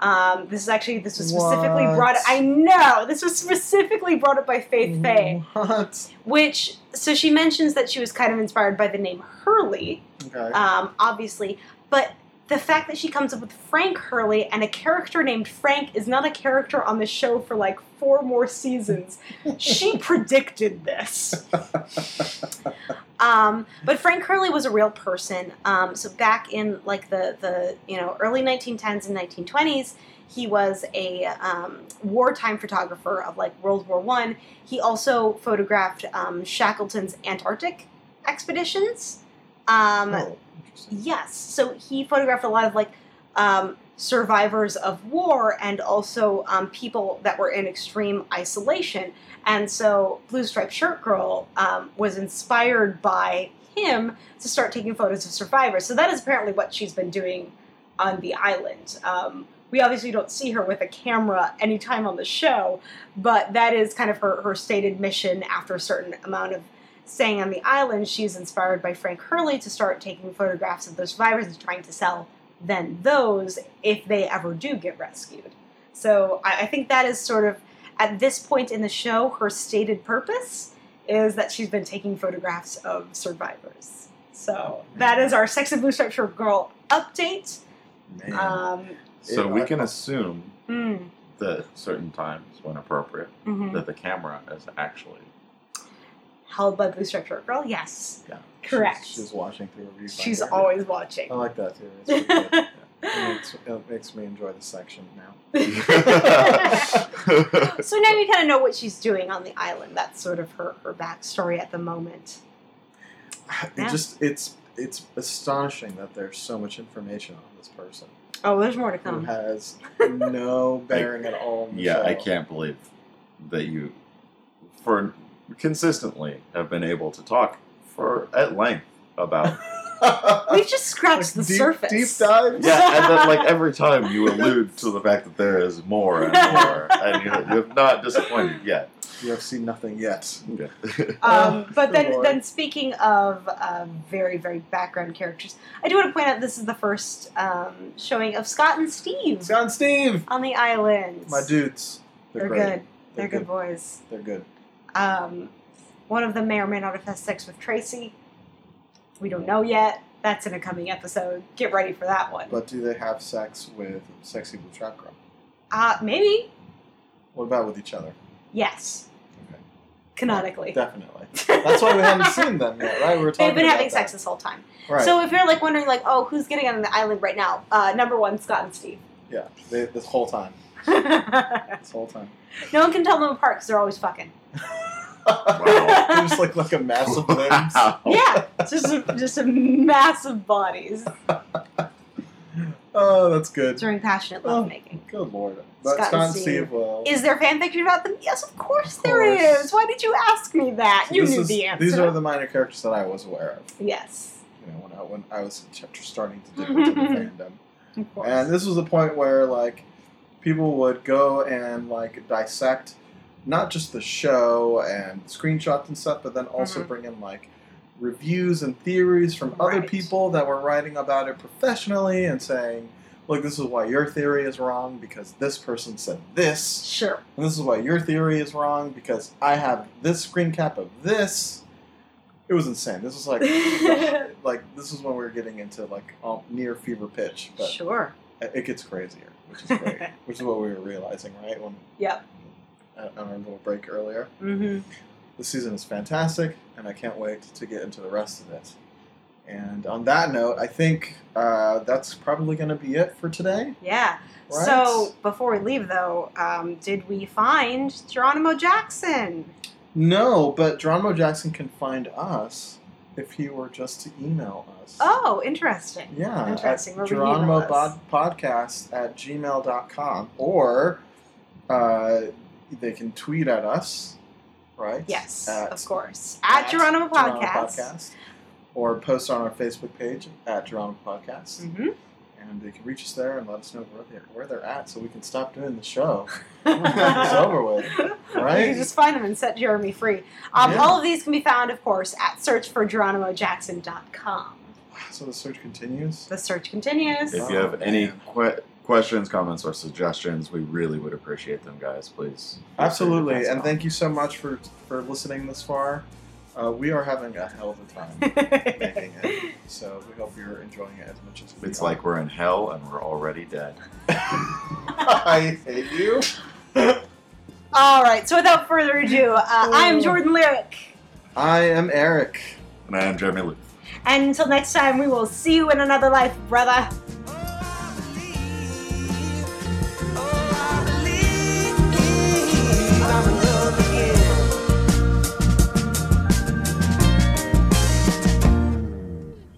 Um, this is actually this was specifically What? brought. I know this was specifically brought up by Faith Faye, What? which so she mentions that she was kind of inspired by the name Hurley, Okay. um, obviously, but the fact that she comes up with Frank Hurley and a character named Frank is not a character on the show for like four more seasons. she [laughs] predicted this. Um, but Frank Hurley was a real person. Um, so back in like the the you know early 1910s and 1920s, he was a um, wartime photographer of like World War One. He also photographed um, Shackleton's Antarctic expeditions. Um, oh. Yes. So he photographed a lot of like um, survivors of war and also um, people that were in extreme isolation. And so Blue Striped Shirt Girl um, was inspired by him to start taking photos of survivors. So that is apparently what she's been doing on the island. Um, we obviously don't see her with a camera anytime on the show, but that is kind of her, her stated mission after a certain amount of staying on the island, she's inspired by Frank Hurley to start taking photographs of the survivors and trying to sell then those if they ever do get rescued. So I, I think that is sort of at this point in the show, her stated purpose is that she's been taking photographs of survivors. So that is our Sex and Blue Striped Shirt Girl update. Um, So we can assume mm, that certain times, when appropriate, mhm. that the camera is actually Held by Blue Striped Shirt Girl, yes. yeah. correct. She's, she's watching through a viewfinder. She's always watching. I like that too. It's [laughs] pretty good. It makes, it makes me enjoy the section now. [laughs] [laughs] so now you kind of know what she's doing on the island. That's sort of her, her backstory at the moment. It Yeah. just it's it's astonishing that there's so much information on this person Oh, there's more to who come. has no bearing at all. On the yeah, show. I can't believe that you, for consistently, have been able to talk for at length about. [laughs] We've just scratched the deep, surface. Deep dives. yeah, and then like every time you allude to the fact that there is more and [laughs] more, and you, you have not disappointed yet. You have seen nothing yet. Okay. Um, [laughs] but then, Lord. then speaking of um, very, very background characters, I do want to point out this is the first um, showing of Scott and Steve Scott and Steve, on the island. my dudes. They're, great. good. They're, good boys. They're good. Um, one of them may or may not have had sex with Tracy. We don't know yet. That's in a coming episode. Get ready for that one. But do they have sex with sexy blue trap girl? Uh, maybe. What about with each other? Yes. Okay. Canonically. Definitely. That's why we haven't seen them yet, right? We were talking [laughs] They've been having sex that. this whole time. Right. So if you're like wondering, like, oh, who's getting on the island right now? Uh, number one, Scott and Steve. yeah, they, this whole time. [laughs] This whole time. No one can tell them apart because they're always fucking. They're [laughs] just like like a massive limbs. Wow. Yeah, just a, just a massive bodies Oh, that's good. during passionate Oh. lovemaking. Good lord. But Scott Scott, and and Steve. Steve will. Is there fan fiction about them? Yes, of course there course. is. Why did you ask me that? You This knew is- the answer. These are the minor characters that I was aware of. yes, You know, when I when I was ch- starting to dip into the [laughs] fandom. of course. And this was a point where like people would go and like dissect not just the show and screenshots and stuff, but then also Mhm. bring in like reviews and theories from other Right. people that were writing about it professionally and saying, look, this is why your theory is wrong because this person said this, sure. and this is why your theory is wrong because I have this screen cap of this. It was insane. This was like, [laughs] like this is when we were getting into like um, near fever pitch, but sure. it gets crazier, which is great. [laughs] which is what we were realizing, right? When Yep. On our little break earlier. Mm-hmm. The season is fantastic, and I can't wait to get into the rest of it. And on that note, I think uh, that's probably going to be it for today. Yeah. Right? So before we leave, though, um, did we find Geronimo Jackson? no, but Geronimo Jackson can find us if he were just to email us. Oh, interesting. Yeah, Interesting. at Where would he Geronimo email us? Pod- Podcast at gmail.com. Or uh, they can tweet at us, right? Yes, At- of course. At, Geronimo Podcast. Podcast. Or post on our Facebook page at Geronimo Podcast. hmm And they can reach us there and let us know where they're, where they're at so we can stop doing the show. [laughs] It's over with, You right? can just find them and set Jeremy free. Um, Yeah. All of these can be found, of course, at searchforgeronimojackson.com. So the search continues. The search continues. If you have any man. Que- questions, comments, or suggestions, we really would appreciate them, guys. Please. Absolutely, and thank you so much for for listening this far. Uh, we are having a hell of a time [laughs] making it, so we hope you're enjoying it as much as we It's are. like we're in hell and we're already dead. [laughs] [laughs] I hate you. All right, so without further ado, uh, I am Jordan Lyric. I am Eric. And I am Jeremy Lee. And until next time, we will see you in another life, brother.